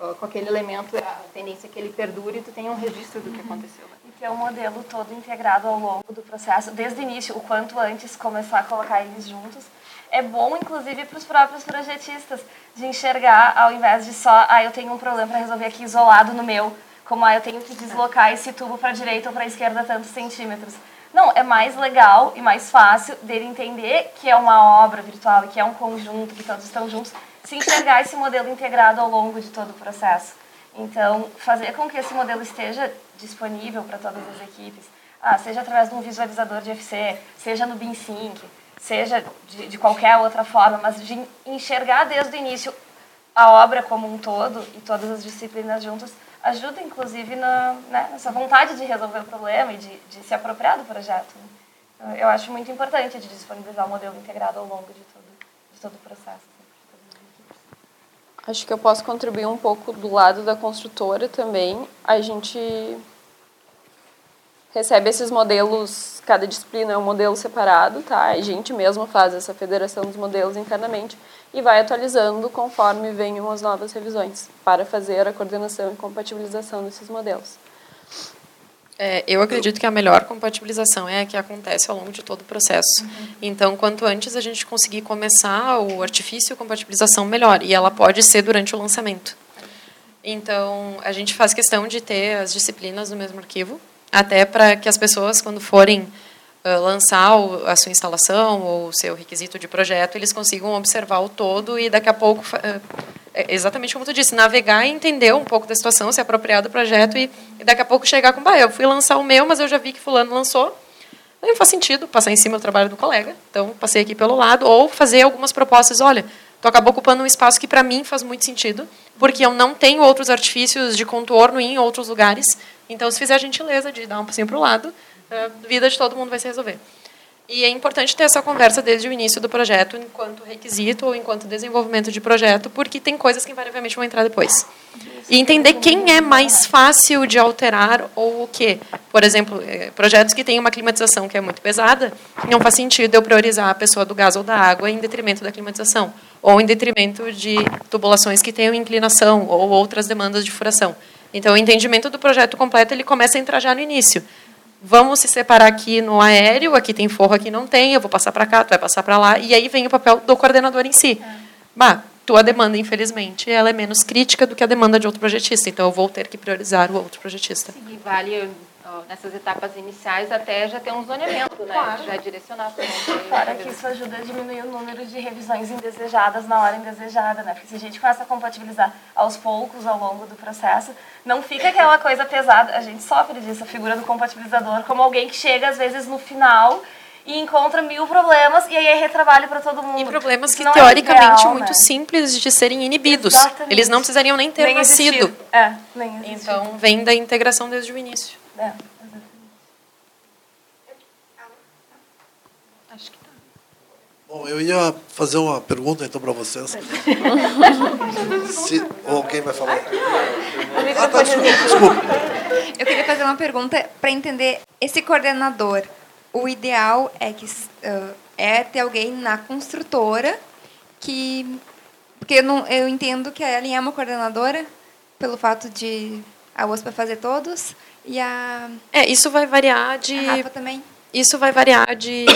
uh, com aquele elemento, a tendência é que ele perdure e tu tenha um registro do que uhum. aconteceu. Né? E ter um modelo todo integrado ao longo do processo, desde o início, o quanto antes começar a colocar eles juntos, é bom, inclusive, para os próprios projetistas, de enxergar, ao invés de só, ah, eu tenho um problema para resolver aqui isolado no meu, como ah, eu tenho que deslocar esse tubo para a direita ou para a esquerda tantos centímetros. Não, é mais legal e mais fácil dele entender que é uma obra virtual que é um conjunto, que todos estão juntos, se enxergar esse modelo integrado ao longo de todo o processo. Então, fazer com que esse modelo esteja disponível para todas as equipes, ah, seja através de um visualizador de FC, seja no BIM-Sync, seja de, de qualquer outra forma, mas de enxergar desde o início a obra como um todo e todas as disciplinas juntas, ajuda, inclusive, na, né, nessa vontade de resolver o problema e de, de se apropriar do projeto. Então, eu acho muito importante de disponibilizar o modelo integrado ao longo de todo, de todo o processo. Acho que eu posso contribuir um pouco do lado da construtora também. A gente recebe esses modelos, cada disciplina é um modelo separado, tá? A gente mesmo faz essa federação dos modelos internamente e vai atualizando conforme venham as novas revisões para fazer a coordenação e compatibilização desses modelos. É, eu acredito que a melhor compatibilização é a que acontece ao longo de todo o processo. Uhum. Então, quanto antes a gente conseguir começar o artifício compatibilização, melhor. E ela pode ser durante o lançamento. Então, a gente faz questão de ter as disciplinas no mesmo arquivo, até para que as pessoas, quando forem uh, lançar o, a sua instalação ou o seu requisito de projeto, eles consigam observar o todo e daqui a pouco, uh, exatamente como tu disse, navegar e entender um pouco da situação, se apropriar do projeto e, e daqui a pouco chegar com, eu fui lançar o meu, mas eu já vi que fulano lançou, não faz sentido passar em cima do trabalho do colega, então passei aqui pelo lado, ou fazer algumas propostas, olha, tu acabou ocupando um espaço que para mim faz muito sentido, porque eu não tenho outros artifícios de contorno em outros lugares, então, se fizer a gentileza de dar um passinho para o lado, a vida de todo mundo vai se resolver. E é importante ter essa conversa desde o início do projeto, enquanto requisito ou enquanto desenvolvimento de projeto, porque tem coisas que invariavelmente vão entrar depois. E entender quem é mais fácil de alterar ou o quê. Por exemplo, eh, projetos que têm uma climatização que é muito pesada, não faz sentido eu priorizar a pessoa do gás ou da água em detrimento da climatização, ou em detrimento de tubulações que tenham inclinação ou outras demandas de furação. Então, o entendimento do projeto completo ele começa a entrar já no início. Vamos se separar aqui no aéreo, aqui tem forro, aqui não tem, eu vou passar para cá, tu vai passar para lá, e aí vem o papel do coordenador em si. É. Bah, tua demanda, infelizmente, ela é menos crítica do que a demanda de outro projetista, então eu vou ter que priorizar o outro projetista. Sim, vale nessas etapas iniciais até já ter um zoneamento, né? Claro. Já direcionar também. Claro que isso ajuda a diminuir o número de revisões indesejadas na hora indesejada, né? Porque se a gente começa a compatibilizar aos poucos ao longo do processo, não fica aquela coisa pesada. A gente sofre disso, a figura do compatibilizador, como alguém que chega às vezes no final e encontra mil problemas e aí é retrabalho para todo mundo. E problemas que, é teoricamente é ideal, muito né? simples de serem inibidos. Exatamente. Eles não precisariam nem ter nem nascido. É, nem existir. Então vem da integração desde o início. É. Bom, eu ia fazer uma pergunta então para vocês. Se, ou alguém vai falar? Ah, tá, desculpa, desculpa. Eu queria fazer uma pergunta para entender esse coordenador. O ideal é que uh, é ter alguém na construtora que porque eu, não, eu entendo que a Ellen é uma coordenadora pelo fato de a USP fazer todos e a é isso vai variar de a Rafa também isso vai variar de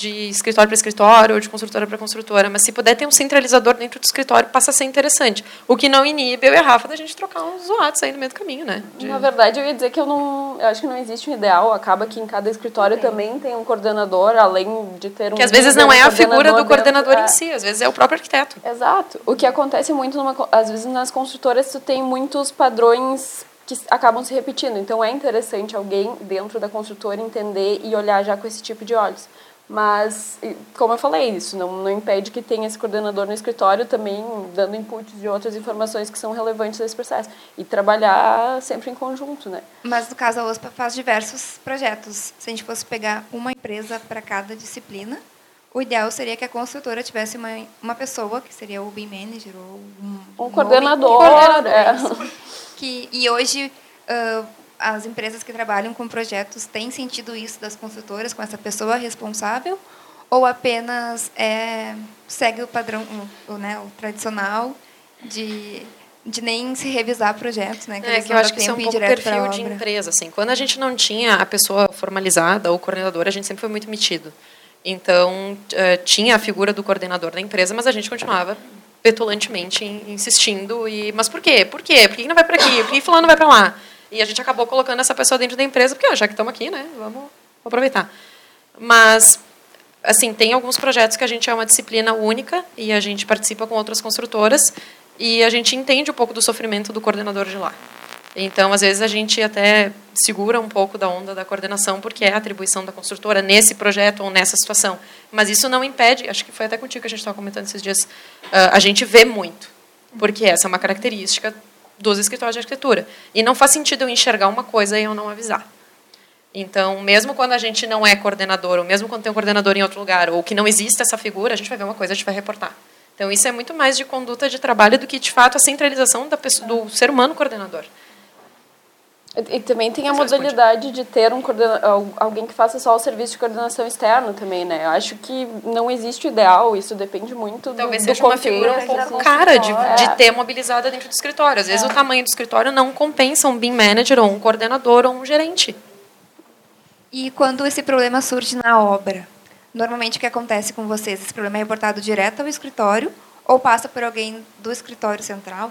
de escritório para escritório ou de construtora para construtora, mas se puder ter um centralizador dentro do escritório, passa a ser interessante. O que não inibe eu e a Rafa da gente trocar uns zoados aí no meio do caminho, né? De... Na verdade, eu ia dizer que eu não, eu acho que não existe um ideal, acaba que em cada escritório também tem um coordenador, além de ter um Que às vezes não é a figura do coordenador dentro, em si, às vezes é o próprio arquiteto. Exato. O que acontece muito numa, às vezes nas construtoras tu tem muitos padrões que acabam se repetindo. Então é interessante alguém dentro da construtora entender e olhar já com esse tipo de olhos. Mas, como eu falei, isso não, não impede que tenha esse coordenador no escritório também dando inputs de outras informações que são relevantes nesse processo. E trabalhar sempre em conjunto, né? Mas, no caso, a OSPA faz diversos projetos. Se a gente fosse pegar uma empresa para cada disciplina, o ideal seria que a construtora tivesse uma, uma pessoa, que seria o BIM Manager ou um, um coordenador. Coordenador é. que, e hoje... Uh, as empresas que trabalham com projetos têm sentido isso das construtoras com essa pessoa responsável ou apenas é, segue o padrão, o, né, o tradicional de de nem se revisar projetos, né? Que é, que eu acho que isso é um pouco perfil de empresa, assim. Quando a gente não tinha a pessoa formalizada ou coordenadora, a gente sempre foi muito metido. Então, uh, tinha a figura do coordenador da empresa, mas a gente continuava petulantemente insistindo e mas por quê? Por quê? Por que não vai para aqui? Por que fulano vai para lá? E a gente acabou colocando essa pessoa dentro da empresa, porque ó, já que estamos aqui, né, vamos aproveitar. Mas, assim, tem alguns projetos que a gente é uma disciplina única e a gente participa com outras construtoras e a gente entende um pouco do sofrimento do coordenador de lá. Então, às vezes, a gente até segura um pouco da onda da coordenação, porque é a atribuição da construtora nesse projeto ou nessa situação. Mas isso não impede, acho que foi até contigo que a gente estava comentando esses dias, uh, a gente vê muito, porque essa é uma característica dos escritórios de arquitetura. E não faz sentido eu enxergar uma coisa e eu não avisar. Então, mesmo quando a gente não é coordenador, ou mesmo quando tem um coordenador em outro lugar, ou que não existe essa figura, a gente vai ver uma coisa, a gente vai reportar. Então, isso é muito mais de conduta de trabalho do que, de fato, a centralização pessoa, do ser humano coordenador. E também tem a modalidade de ter um alguém que faça só o serviço de coordenação externa também, né? Eu acho que não existe o ideal, isso depende muito Talvez do, seja do uma figura um pouco cara de, de ter mobilizada dentro do escritório. Às vezes é. o tamanho do escritório não compensa um BIM manager ou um coordenador ou um gerente. E quando esse problema surge na obra? Normalmente o que acontece com vocês? Esse problema é reportado direto ao escritório ou passa por alguém do escritório central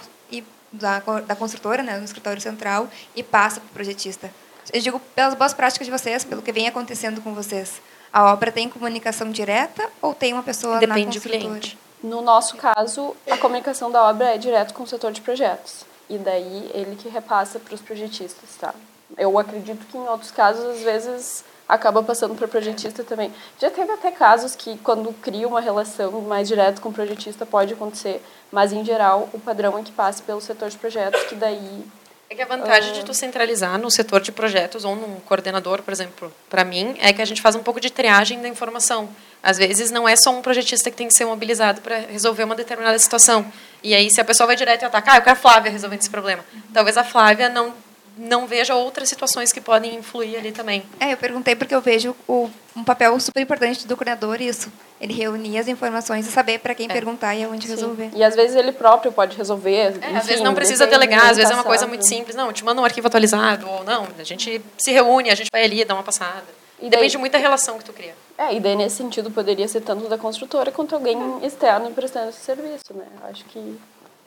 da, da construtora, né, no escritório central, e passa para o projetista. Eu digo pelas boas práticas de vocês, pelo que vem acontecendo com vocês. A obra tem comunicação direta ou tem uma pessoa Depende na construtora? do cliente. No nosso caso, a comunicação da obra é direto com o setor de projetos. E daí ele que repassa para os projetistas, tá? Eu acredito que em outros casos, às vezes, acaba passando para o projetista também. Já teve até casos que, quando cria uma relação mais direta com o projetista, pode acontecer, mas, em geral, o padrão é que passe pelo setor de projetos, que daí... É que a vantagem uh... de tu centralizar no setor de projetos ou num coordenador, por exemplo, para mim, é que a gente faz um pouco de triagem da informação. Às vezes não é só um projetista que tem que ser mobilizado para resolver uma determinada situação. E aí, se a pessoa vai direto e atacar, ah, eu quero a Flávia resolvendo esse problema. Talvez a Flávia não não veja outras situações que podem influir ali também. É, eu perguntei porque eu vejo o, um papel super importante do coordenador isso. Ele reunir as informações e saber para quem é. perguntar e aonde Sim. resolver. E às vezes ele próprio pode resolver. É, enfim, às vezes não precisa delegar, às vezes é uma coisa muito simples. Não, te manda um arquivo atualizado, ou não, a gente se reúne, a gente vai ali, dá uma passada. E Depende daí, muito da relação que tu cria. É, e daí nesse sentido poderia ser tanto da construtora quanto alguém externo prestando esse serviço, né? Acho que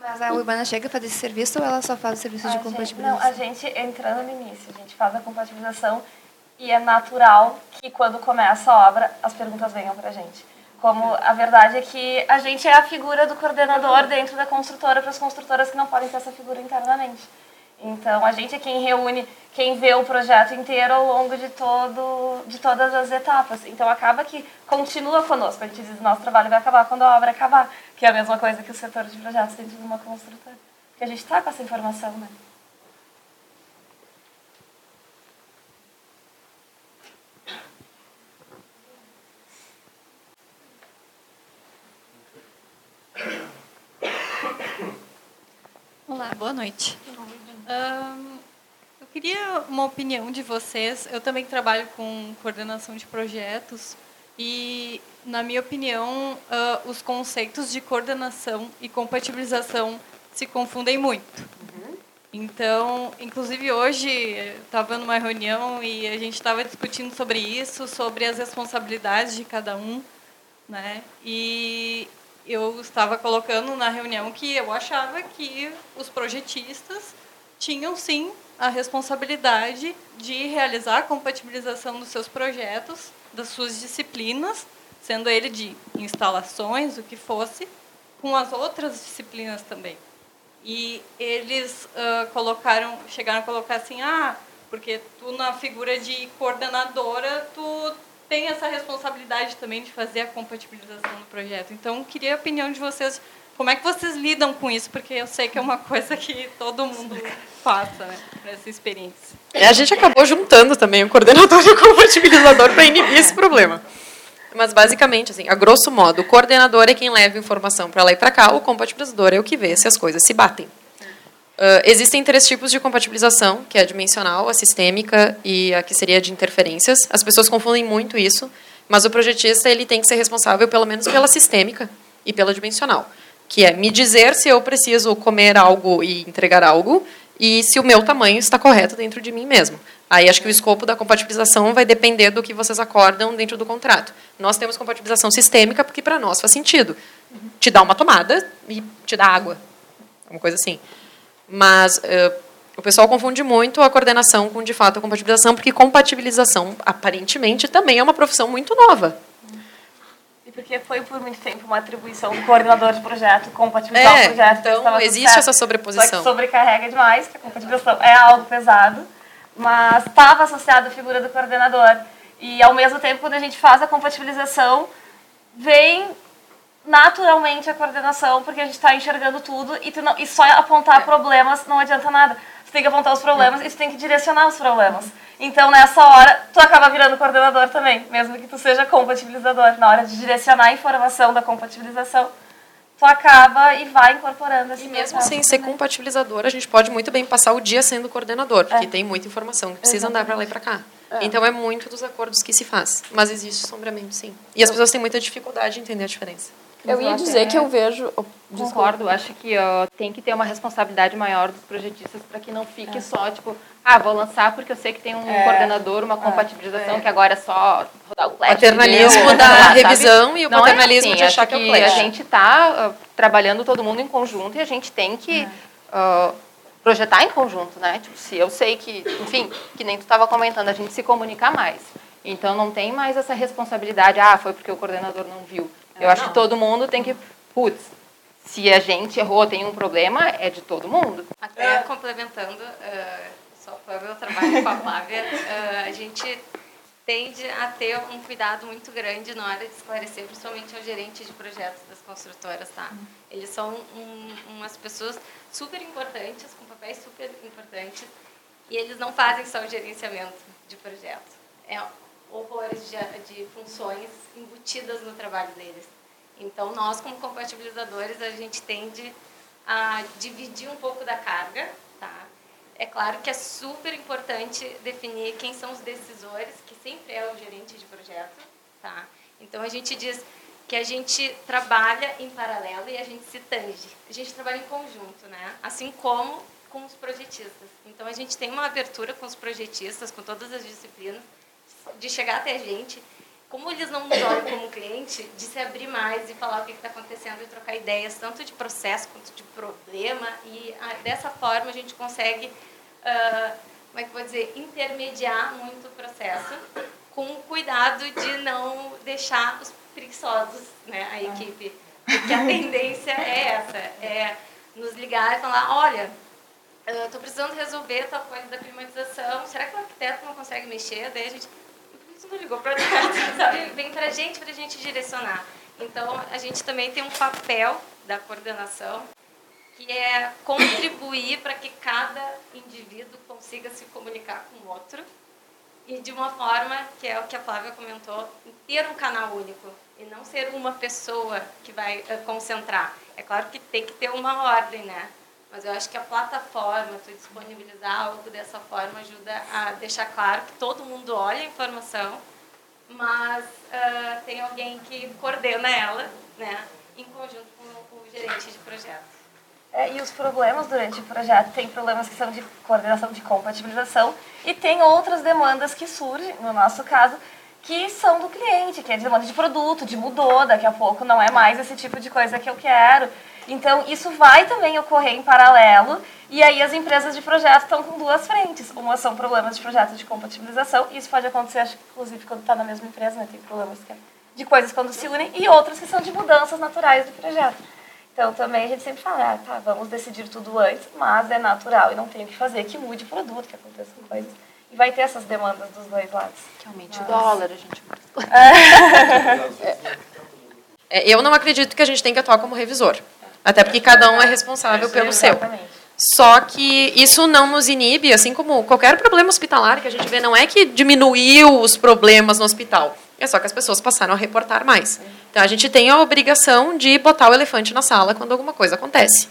mas a Urbana chega a fazer esse serviço ou ela só faz o serviço a de gente, compatibilização? Não, a gente entrando no início, a gente faz a compatibilização e é natural que quando começa a obra as perguntas venham para a gente. Como a verdade é que a gente é a figura do coordenador dentro da construtora para as construtoras que não podem ter essa figura internamente. Então, a gente é quem reúne, quem vê o projeto inteiro ao longo de, todo, de todas as etapas. Então, acaba que continua conosco. A gente diz, nosso trabalho vai acabar quando a obra acabar, que é a mesma coisa que o setor de projetos dentro de uma construtora. Porque a gente está com essa informação, né? Olá, boa noite. eu queria uma opinião de vocês. Eu também trabalho com coordenação de projetos e, na minha opinião, uh, os conceitos de coordenação e compatibilização se confundem muito. Uhum. Então, inclusive hoje, estava numa reunião e a gente estava discutindo sobre isso, sobre as responsabilidades de cada um, né? E eu estava colocando na reunião que eu achava que os projetistas tinham sim a responsabilidade de realizar a compatibilização dos seus projetos, das suas disciplinas, sendo ele de instalações, o que fosse, com as outras disciplinas também. E eles uh, colocaram, chegaram a colocar assim, ah, porque tu na figura de coordenadora, tu tem essa responsabilidade também de fazer a compatibilização do projeto. Então, queria a opinião de vocês, como é que vocês lidam com isso? Porque eu sei que é uma coisa que todo mundo passa, né, essa experiência. É, a gente acabou juntando também o coordenador e o compatibilizador para inibir esse problema. Mas basicamente, assim, a grosso modo, o coordenador é quem leva informação para lá e para cá, o compatibilizador é o que vê se as coisas se batem. Uh, existem três tipos de compatibilização, que é a dimensional, a sistêmica e a que seria de interferências. As pessoas confundem muito isso, mas o projetista ele tem que ser responsável pelo menos pela sistêmica e pela dimensional, que é me dizer se eu preciso comer algo e entregar algo e se o meu tamanho está correto dentro de mim mesmo. Aí acho que o escopo da compatibilização vai depender do que vocês acordam dentro do contrato. Nós temos compatibilização sistêmica porque para nós faz sentido. Te dá uma tomada e te dá água. Uma coisa assim. Mas uh, o pessoal confunde muito a coordenação com, de fato, a compatibilização, porque compatibilização, aparentemente, também é uma profissão muito nova. E porque foi por muito tempo uma atribuição do coordenador de projeto compatibilizar é, o projeto. Então, existe essa sobreposição. Só que sobrecarrega demais, que a compatibilização é algo pesado mas estava associado à figura do coordenador. E, ao mesmo tempo, quando a gente faz a compatibilização, vem naturalmente a coordenação, porque a gente está enxergando tudo e, não, e só apontar problemas não adianta nada. Você tem que apontar os problemas e você tem que direcionar os problemas. Então, nessa hora, tu acaba virando coordenador também, mesmo que tu seja compatibilizador. Na hora de direcionar a informação da compatibilização, tu acaba e vai incorporando esse E mesmo sem ser compatibilizador, a gente pode muito bem passar o dia sendo coordenador, porque é. tem muita informação que precisa Exatamente. andar para lá e para cá. É. Então é muito dos acordos que se faz, mas existe sombreamento sim. E as pessoas têm muita dificuldade de entender a diferença. Eu ia dizer que eu vejo. Concordo, acho que ó, tem que ter uma responsabilidade maior dos projetistas para que não fique é. só, tipo, ah, vou lançar porque eu sei que tem um é. coordenador, uma é. compatibilização, é. que agora é só rodar o flash. Paternalismo da lá, revisão sabe? e o não é paternalismo é assim, de achar que, que é o flash. A gente está uh, trabalhando todo mundo em conjunto e a gente tem que uh, projetar em conjunto, né? Tipo, se eu sei que, enfim, que nem tu estava comentando, a gente se comunicar mais. Então não tem mais essa responsabilidade, ah, foi porque o coordenador não viu. Eu acho que todo mundo tem que, putz, se a gente errou, tem um problema, é de todo mundo. Até complementando, uh, só para o meu trabalho com a Flávia, uh, a gente tende a ter um cuidado muito grande na hora de esclarecer, principalmente ao gerente de projetos das construtoras, tá? Eles são um, umas pessoas super importantes, com papéis super importantes, e eles não fazem só o gerenciamento de projeto. É horrores de, de funções embutidas no trabalho deles. Então, nós, como compatibilizadores, a gente tende a dividir um pouco da carga, tá? É claro que é super importante definir quem são os decisores, que sempre é o gerente de projeto, tá? Então, a gente diz que a gente trabalha em paralelo e a gente se tange. A gente trabalha em conjunto, né? Assim como com os projetistas. Então, a gente tem uma abertura com os projetistas, com todas as disciplinas, de chegar até a gente, como eles não nos olham como cliente, de se abrir mais e falar o que está acontecendo e trocar ideias, tanto de processo quanto de problema. E ah, dessa forma a gente consegue, uh, como é que vou dizer, intermediar muito o processo, com cuidado de não deixar os preguiçosos, né, a equipe. Porque a tendência é essa, é nos ligar e falar, olha, estou precisando resolver tal coisa da climatização, será que o arquiteto não consegue mexer? Daí a gente não ligou para nós, sabe? Vem para a gente, para a gente direcionar. Então, a gente também tem um papel da coordenação que é contribuir para que cada indivíduo consiga se comunicar com o outro e de uma forma que é o que a Flávia comentou, ter um canal único e não ser uma pessoa que vai uh, concentrar. É claro que tem que ter uma ordem, né? Mas eu acho que a plataforma, tu disponibilizar algo dessa forma ajuda a deixar claro que todo mundo olha a informação, mas uh, tem alguém que coordena ela, né, em conjunto com o gerente de projeto. É, e os problemas durante o projeto, tem problemas que são de coordenação de compatibilização e tem outras demandas que surgem, no nosso caso, que são do cliente, que é demanda de produto, de mudou, daqui a pouco não é mais esse tipo de coisa que eu quero. Então, isso vai também ocorrer em paralelo, e aí as empresas de projeto estão com duas frentes. Uma são problemas de projeto de compatibilização, e isso pode acontecer, acho, inclusive, quando está na mesma empresa, né? tem problemas é de coisas quando se unem, e outras que são de mudanças naturais do projeto. Então, também a gente sempre fala, ah, tá, vamos decidir tudo antes, mas é natural e não tem o que fazer, que mude o produto, que aconteçam coisas. E vai ter essas demandas dos dois lados. Que aumente mas... o dólar, a gente... É, eu não acredito que a gente tem que atuar como revisor. Até porque cada um é responsável pelo seu. Só que isso não nos inibe, assim como qualquer problema hospitalar que a gente vê, não é que diminuiu os problemas no hospital. É só que as pessoas passaram a reportar mais. Então a gente tem a obrigação de botar o elefante na sala quando alguma coisa acontece.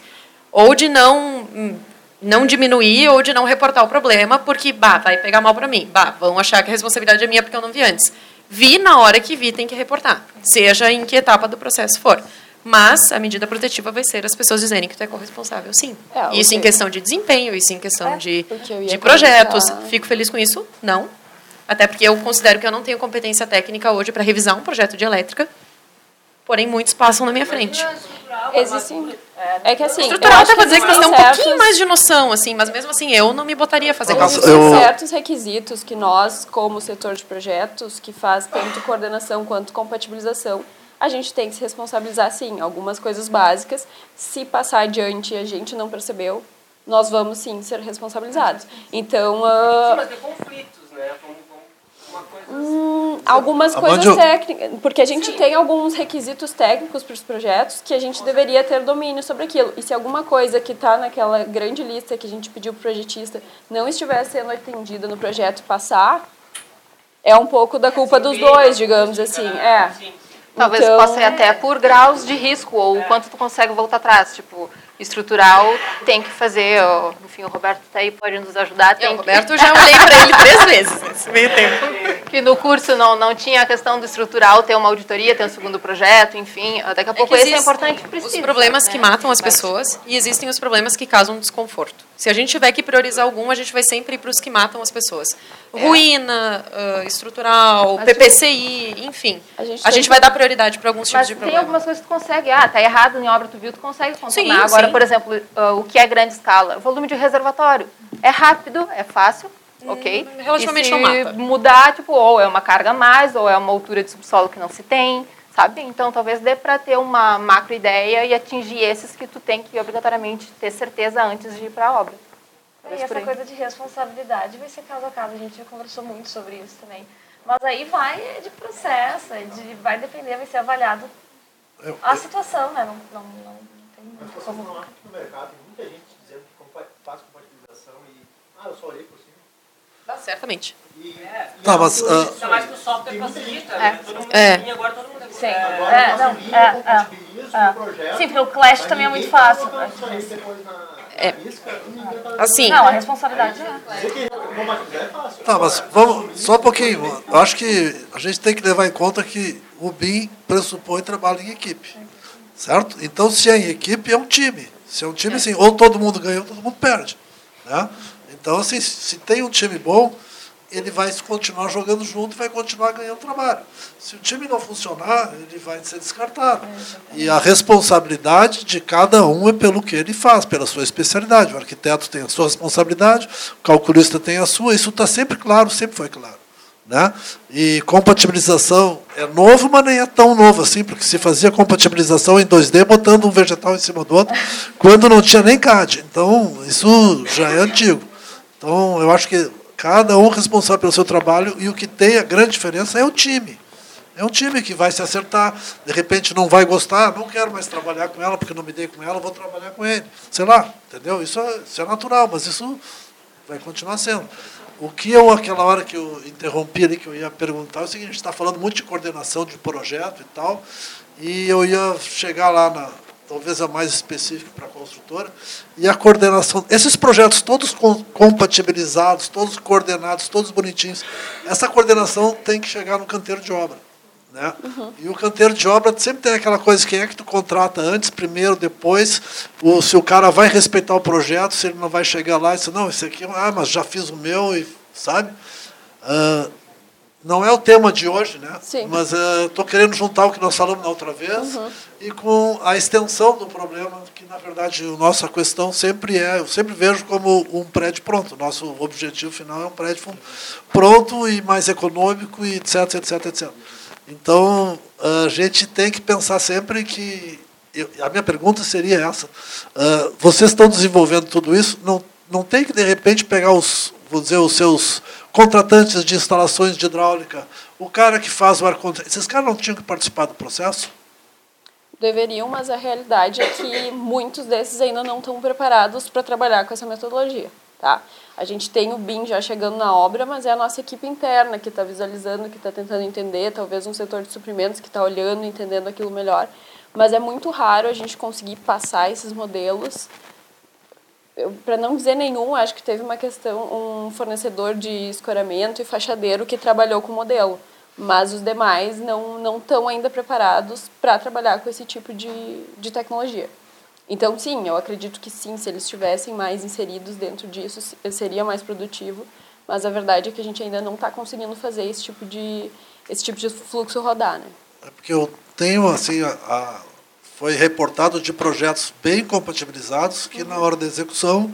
Ou de não não diminuir ou de não reportar o problema, porque bah, vai pegar mal para mim. Bah, vão achar que a responsabilidade é minha porque eu não vi antes. Vi na hora que vi, tem que reportar, seja em que etapa do processo for. Mas a medida protetiva vai ser as pessoas dizerem que tu é corresponsável, sim. É, isso em questão de desempenho, isso em questão é, de, de projetos. Comentar... Fico feliz com isso? Não. Até porque eu considero que eu não tenho competência técnica hoje para revisar um projeto de elétrica, porém muitos passam na minha frente. Existem. É que assim. Estrutural até para dizer que você tem um pouquinho mais de noção, assim, mas mesmo assim eu não me botaria a fazer isso. Existem certos requisitos que nós, como setor de projetos, que faz tanto coordenação quanto compatibilização, a gente tem que se responsabilizar sim. Algumas coisas básicas, se passar adiante e a gente não percebeu, nós vamos sim ser responsabilizados. Então. Uh... Sim, mas tem conflitos, né? Hum, algumas coisas técnicas, porque a gente Sim. tem alguns requisitos técnicos para os projetos que a gente deveria ter domínio sobre aquilo. E se alguma coisa que está naquela grande lista que a gente pediu para o projetista não estiver sendo atendida no projeto passar, é um pouco da culpa dos dois, digamos assim. É. Talvez então, possa ir até por graus de risco ou o quanto tu consegue voltar atrás. Tipo, estrutural tem que fazer. Enfim, o Roberto está aí, pode nos ajudar. Tem o Roberto, já olhei para ele três vezes nesse meio tempo. Que no curso não, não tinha a questão do estrutural, ter uma auditoria, ter um segundo projeto, enfim. Daqui a pouco é esse é importante. Precisa, os problemas né? que matam as pessoas e existem os problemas que causam desconforto. Se a gente tiver que priorizar algum, a gente vai sempre ir para os que matam as pessoas. É. Ruína, uh, estrutural, Mas PPCI, enfim. A gente, a gente vai dar prioridade para alguns tipos de problema. tem algumas coisas que tu consegue. Ah, tá errado em obra, tu viu, tu consegue contornar. Sim, Agora, sim. por exemplo, uh, o que é grande escala? Volume de reservatório. É rápido, é fácil, hum, ok? Hum, relativamente e se não mata. mudar, tipo, ou é uma carga a mais, ou é uma altura de subsolo que não se tem, sabe? Então, talvez dê para ter uma macro ideia e atingir esses que tu tem que obrigatoriamente ter certeza antes de ir para a obra. E essa coisa de responsabilidade vai ser caso a caso, a gente já conversou muito sobre isso também. Mas aí vai de processo, de, vai depender, vai ser avaliado eu, a situação, né? Não, não, não, tem muito como... No mercado tem muita gente dizendo que faz compatibilização e... Ah, eu só olhei por cima. Tá, certamente. E, é, tá, mas... Uh, ainda mais que o software facilita, né? Todo mundo é. Tem, agora todo mundo... Sim, agora é, não, é, é, é. Sim, porque o Clash também é muito fácil. Depois na é, assim. Não, a responsabilidade é. Tá, mas vamos, só um pouquinho. Eu acho que a gente tem que levar em conta que o BIM pressupõe trabalho em equipe. Certo? Então, se é em equipe, é um time. Se é um time, assim, ou todo mundo ganha ou todo mundo perde. Né? Então, assim, se tem um time bom, ele vai continuar jogando junto e vai continuar ganhando trabalho. Se o time não funcionar, ele vai ser descartado. E a responsabilidade de cada um é pelo que ele faz, pela sua especialidade. O arquiteto tem a sua responsabilidade, o calculista tem a sua. Isso está sempre claro, sempre foi claro. Né? E compatibilização é novo, mas nem é tão novo assim, porque se fazia compatibilização em 2D botando um vegetal em cima do outro, quando não tinha nem CAD. Então, isso já é antigo. Então, eu acho que Cada um responsável pelo seu trabalho e o que tem a grande diferença é o time. É um time que vai se acertar, de repente não vai gostar, não quero mais trabalhar com ela porque não me dei com ela, vou trabalhar com ele. Sei lá, entendeu? Isso é, isso é natural, mas isso vai continuar sendo. O que eu, aquela hora que eu interrompi ali, que eu ia perguntar, é o seguinte, a gente está falando muito de coordenação de projeto e tal, e eu ia chegar lá na, talvez a mais específica para a construtora, e a coordenação. Esses projetos todos compatibilizados, todos coordenados, todos bonitinhos, essa coordenação tem que chegar no canteiro de obra. Né? E o canteiro de obra sempre tem aquela coisa, quem é que tu contrata antes, primeiro, depois, o, se o cara vai respeitar o projeto, se ele não vai chegar lá e dizer, não, isso aqui, ah, mas já fiz o meu, e, sabe? Ah, não é o tema de hoje, né? Sim. Mas estou querendo juntar o que nós falamos na outra vez Uhum. E com a extensão do problema, que na verdade a nossa questão sempre é, eu sempre vejo como um prédio pronto. Nosso objetivo final é um prédio pronto e mais econômico e etc, etc, etc. Então a gente tem que pensar sempre que eu- a minha pergunta seria essa: ah, vocês estão desenvolvendo tudo isso? Não, não tem que de repente pegar os, vou dizer, os seus contratantes de instalações de hidráulica, o cara que faz o ar condicionado, esses caras não tinham que participar do processo? Deveriam, mas a realidade é que muitos desses ainda não estão preparados para trabalhar com essa metodologia. Tá? A gente tem o BIM já chegando na obra, mas é a nossa equipe interna que está visualizando, que está tentando entender, talvez um setor de suprimentos que está olhando, entendendo aquilo melhor. Mas é muito raro a gente conseguir passar esses modelos. Para não dizer nenhum, acho que teve uma questão, um fornecedor de escoramento e fachadeiro que trabalhou com o modelo mas os demais não não estão ainda preparados para trabalhar com esse tipo de, de tecnologia. Então, sim, eu acredito que sim, se eles estivessem mais inseridos dentro disso, se- seria mais produtivo, mas a verdade é que a gente ainda não está conseguindo fazer esse tipo de esse tipo de fluxo rodar, né? Porque eu tenho, assim, a, a- foi reportado de projetos bem compatibilizados que na hora da execução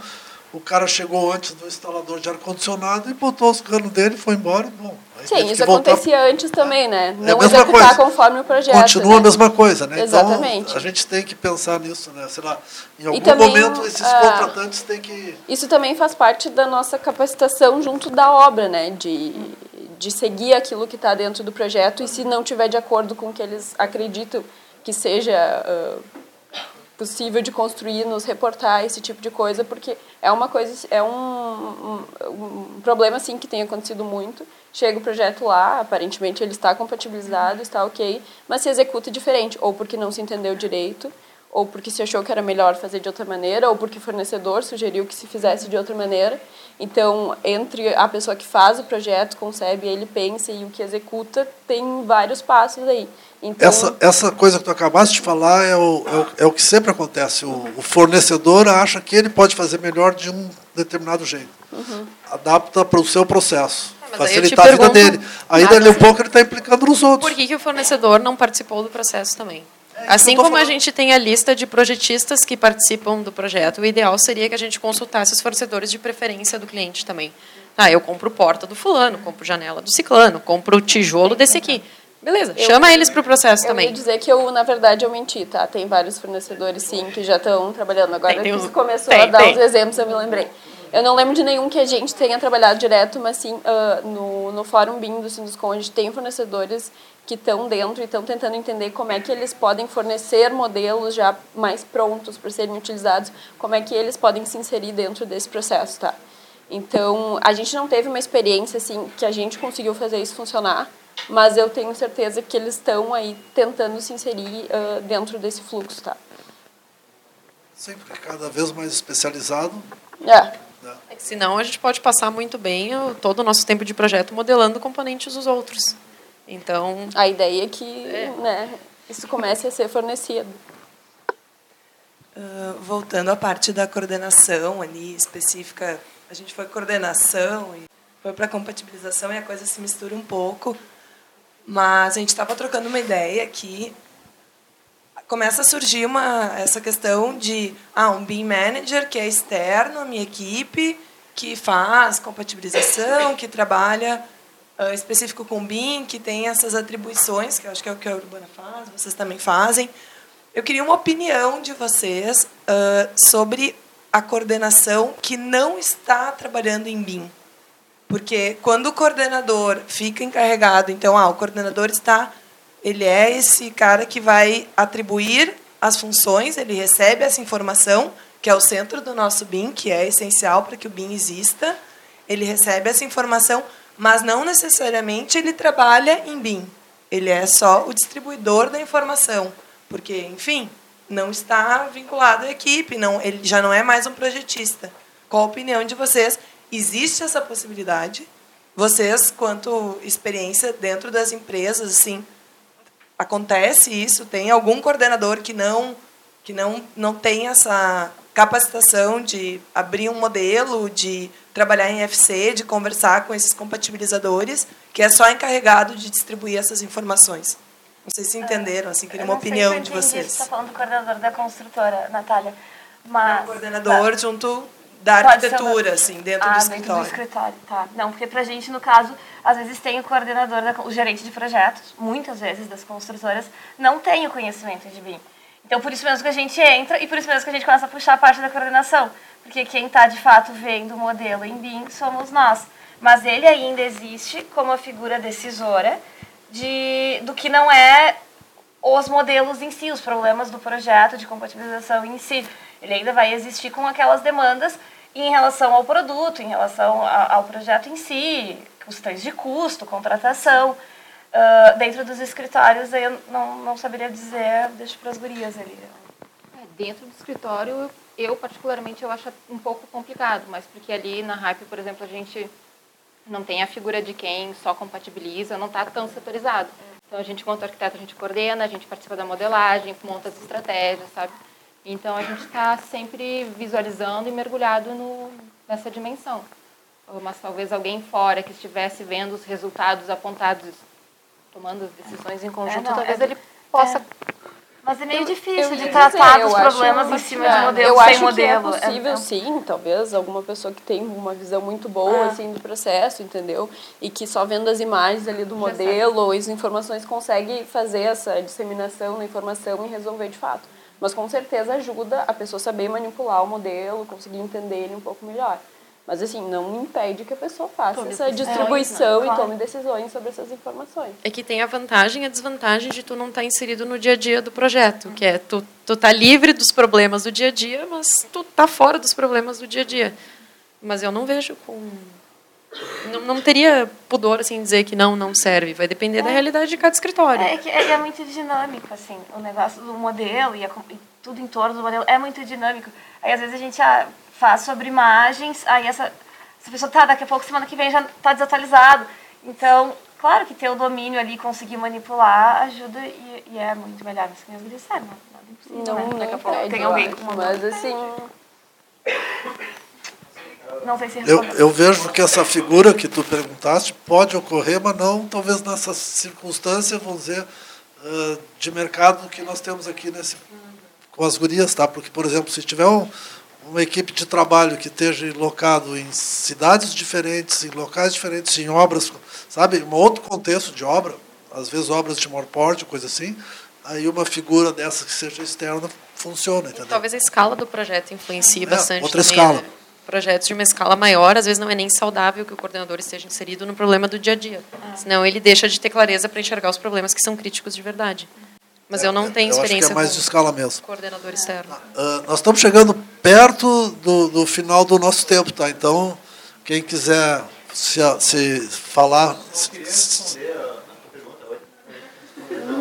o cara chegou antes do instalador de ar-condicionado e botou os canos dele e foi embora. Bom, Sim, isso voltar acontecia antes também, né? É Não executar coisa. conforme o projeto. Continua né? a mesma coisa, né? Exatamente. Então, a gente tem que pensar nisso, né? Sei lá, em algum também, momento esses ah, contratantes têm que... Isso também faz parte da nossa capacitação junto da obra, né? De, de seguir aquilo que está dentro do projeto e se não tiver de acordo com o que eles acreditam que seja ah, possível de construir, nos reportar esse tipo de coisa, porque é uma coisa, é um, um, um problema assim que tem acontecido muito. Chega o projeto lá, aparentemente ele está compatibilizado, está ok, mas se executa diferente, ou porque não se entendeu direito, ou porque se achou que era melhor fazer de outra maneira, ou porque o fornecedor sugeriu que se fizesse de outra maneira. Então, entre a pessoa que faz o projeto, concebe, ele pensa e o que executa, tem vários passos aí. Então, Essa, essa coisa que tu acabaste de falar é o, é o, é o que sempre acontece. O, o fornecedor acha que ele pode fazer melhor de um determinado jeito. Uhum. Adapta para o seu processo. te facilitar a vida dele. Aí, dali um pouco, ele está implicando nos outros. Por que, que o fornecedor não participou do processo também? É Assim eu como a falando. gente tem a lista de projetistas que participam do projeto, o ideal seria que a gente consultasse os fornecedores de preferência do cliente também. Ah, eu compro porta do fulano, compro janela do ciclano, compro tijolo desse aqui. Beleza, Eu- chama eles para o processo eu também. ia dizer que eu, na verdade, eu menti, tá? Tem vários fornecedores, sim, que já estão trabalhando. Agora Tem, tem que você começou tem, a dar tem. os exemplos, eu me lembrei. Eu não lembro de nenhum que a gente tenha trabalhado direto, mas sim, ah, no, no Fórum BIM do Sinduscom, a gente tem fornecedores que estão dentro e estão tentando entender como é que eles podem fornecer modelos já mais prontos para serem utilizados, como é que eles podem se inserir dentro desse processo, tá? Então, a gente não teve uma experiência assim que a gente conseguiu fazer isso funcionar, mas eu tenho certeza que eles estão aí tentando se inserir ah, dentro desse fluxo, tá? Sempre cada vez mais especializado. É. É que senão a gente pode passar muito bem o- todo o nosso tempo de projeto modelando componentes dos outros. Então. A ideia é que Né, isso comece a ser fornecido. Ah, voltando à parte da coordenação ali específica, a gente foi coordenação e foi para compatibilização e a coisa se mistura um pouco, mas a gente estava trocando uma ideia que começa a surgir uma essa questão de ah um BIM manager que é externo à minha equipe que faz compatibilização que trabalha ah, específico com BIM que tem essas atribuições que eu acho que é o que a Urbana faz vocês também fazem eu queria uma opinião de vocês ah, sobre a coordenação que não está trabalhando em BIM porque quando o coordenador fica encarregado, então, ah, o coordenador está, ele é esse cara que vai atribuir as funções, ele recebe essa informação, que é o centro do nosso BIM, que é essencial para que o BIM exista. Ele recebe essa informação, mas não necessariamente ele trabalha em BIM. Ele é só o distribuidor da informação, porque, enfim, não está vinculado à equipe, não, ele já não é mais um projetista. Qual a opinião de vocês? Existe essa possibilidade? Vocês, quanto experiência dentro das empresas, assim, acontece isso, tem algum coordenador que não que não não tem essa capacitação de abrir um modelo, de trabalhar em FC, de conversar com esses compatibilizadores, que é só encarregado de distribuir essas informações. Não sei se entenderam, assim, queria uma opinião de vocês. Você está falando do coordenador da construtora, Natália. Mas, é um coordenador tá. junto da arquitetura, assim, dentro ah, do dentro escritório. do escritório, tá. Não, porque pra gente, no caso, às vezes tem o coordenador, da, o gerente de projetos, muitas vezes das construtoras, não tem o conhecimento de BIM. Então, por isso mesmo que a gente entra e por isso mesmo que a gente começa a puxar a parte da coordenação. Porque quem está, de fato, vendo o modelo em BIM somos nós. Mas ele ainda existe como a figura decisora de, do que não é os modelos em si, os problemas do projeto de compatibilização em si. Ele ainda vai existir com aquelas demandas em relação ao produto, em relação ao projeto em si, questões de custo, contratação. Ah, dentro dos escritórios, aí eu não, não saberia dizer, deixo para as gurias ali. É, dentro do escritório, eu particularmente eu acho um pouco complicado, mas porque ali na Hype, por exemplo, a gente não tem a figura de quem só compatibiliza, não está tão setorizado. Então a gente, enquanto arquiteto, a gente coordena, a gente participa da modelagem, monta as estratégias, sabe? Então a gente está sempre visualizando e mergulhado no, nessa dimensão. Mas talvez alguém fora que estivesse vendo os resultados apontados, tomando as decisões em conjunto, não, talvez é- ele possa Mas é meio difícil de tratar acho- problemas em cima de é, modelo eu sem acho modelo. Que é possível, sim, talvez, alguma pessoa que tem uma visão muito boa Ah. assim, do processo, entendeu? E que só vendo as imagens ali do modelo ou as informações consegue fazer essa disseminação da informação e resolver de fato. Mas com certeza ajuda a pessoa saber manipular o modelo, conseguir entender ele um pouco melhor. Mas assim, não impede que a pessoa faça Tome essa decisões, distribuição né? e Claro. tome decisões sobre essas informações. É que tem a vantagem e a desvantagem de tu não estar inserido no dia a dia do projeto, que é tu, tu tá livre dos problemas do dia a dia, mas tu tá fora dos problemas do dia a dia. Mas eu não vejo com não, não teria pudor assim dizer que não não serve, vai depender da É. realidade de cada escritório. É, que é, é muito dinâmico, assim, o negócio do modelo e, a e tudo em torno do modelo é muito dinâmico. Aí, às vezes, a gente ah, faz sobre imagens, aí essa, essa pessoa, tá, daqui a pouco, semana que vem, já tá desatualizado. Então, claro que ter o domínio ali, conseguir manipular, ajuda e, e é muito melhor. Mas, como eu disse, é nada impossível, Não, né? não Daqui a pouco tem alguém com uma... mas assim... Não sei se Eu, eu vejo que essa figura que tu perguntaste pode ocorrer, mas não talvez nessa circunstância, vamos dizer, ah, de mercado que nós temos aqui nesse, com as gurias, tá? Porque, por exemplo, se tiver um, uma equipe de trabalho que esteja locado em cidades diferentes, em locais diferentes, em obras, sabe, um outro contexto de obra, às vezes obras de maior porte, coisa assim, aí uma figura dessa que seja externa funciona, entendeu? Talvez a escala do projeto influencie É, bastante outra também, escala. né? Projetos de uma escala maior, às vezes não é nem saudável que o coordenador esteja inserido no problema do dia a dia. Ah. Senão ele deixa de ter clareza para enxergar os problemas que são críticos de verdade. Mas eu não tenho eu acho que é experiência mais com de escala mesmo. coordenador externo. Ah, nós estamos chegando perto do, do final do nosso tempo, tá? Então, quem quiser se, se falar. queria responder a a pergunta.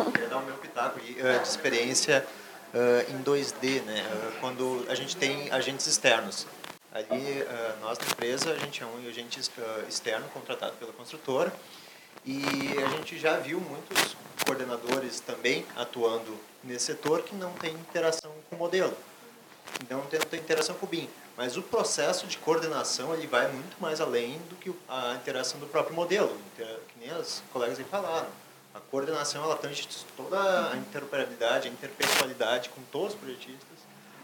Eu queria dar o meu pitaco de experiência eh, em 2D, né? Eh, Quando a gente tem agentes externos. Ali, nós na empresa, a gente é um agente externo contratado pela construtora e a gente já viu muitos coordenadores também atuando nesse setor que não tem interação com o modelo. Então, não tem, não tem interação com o BIM. Mas o processo de coordenação ele vai muito mais além do que a interação do próprio modelo, Inter- que nem as colegas aí falaram. A coordenação ela tange toda a interoperabilidade, a interpessoalidade com todos os projetistas,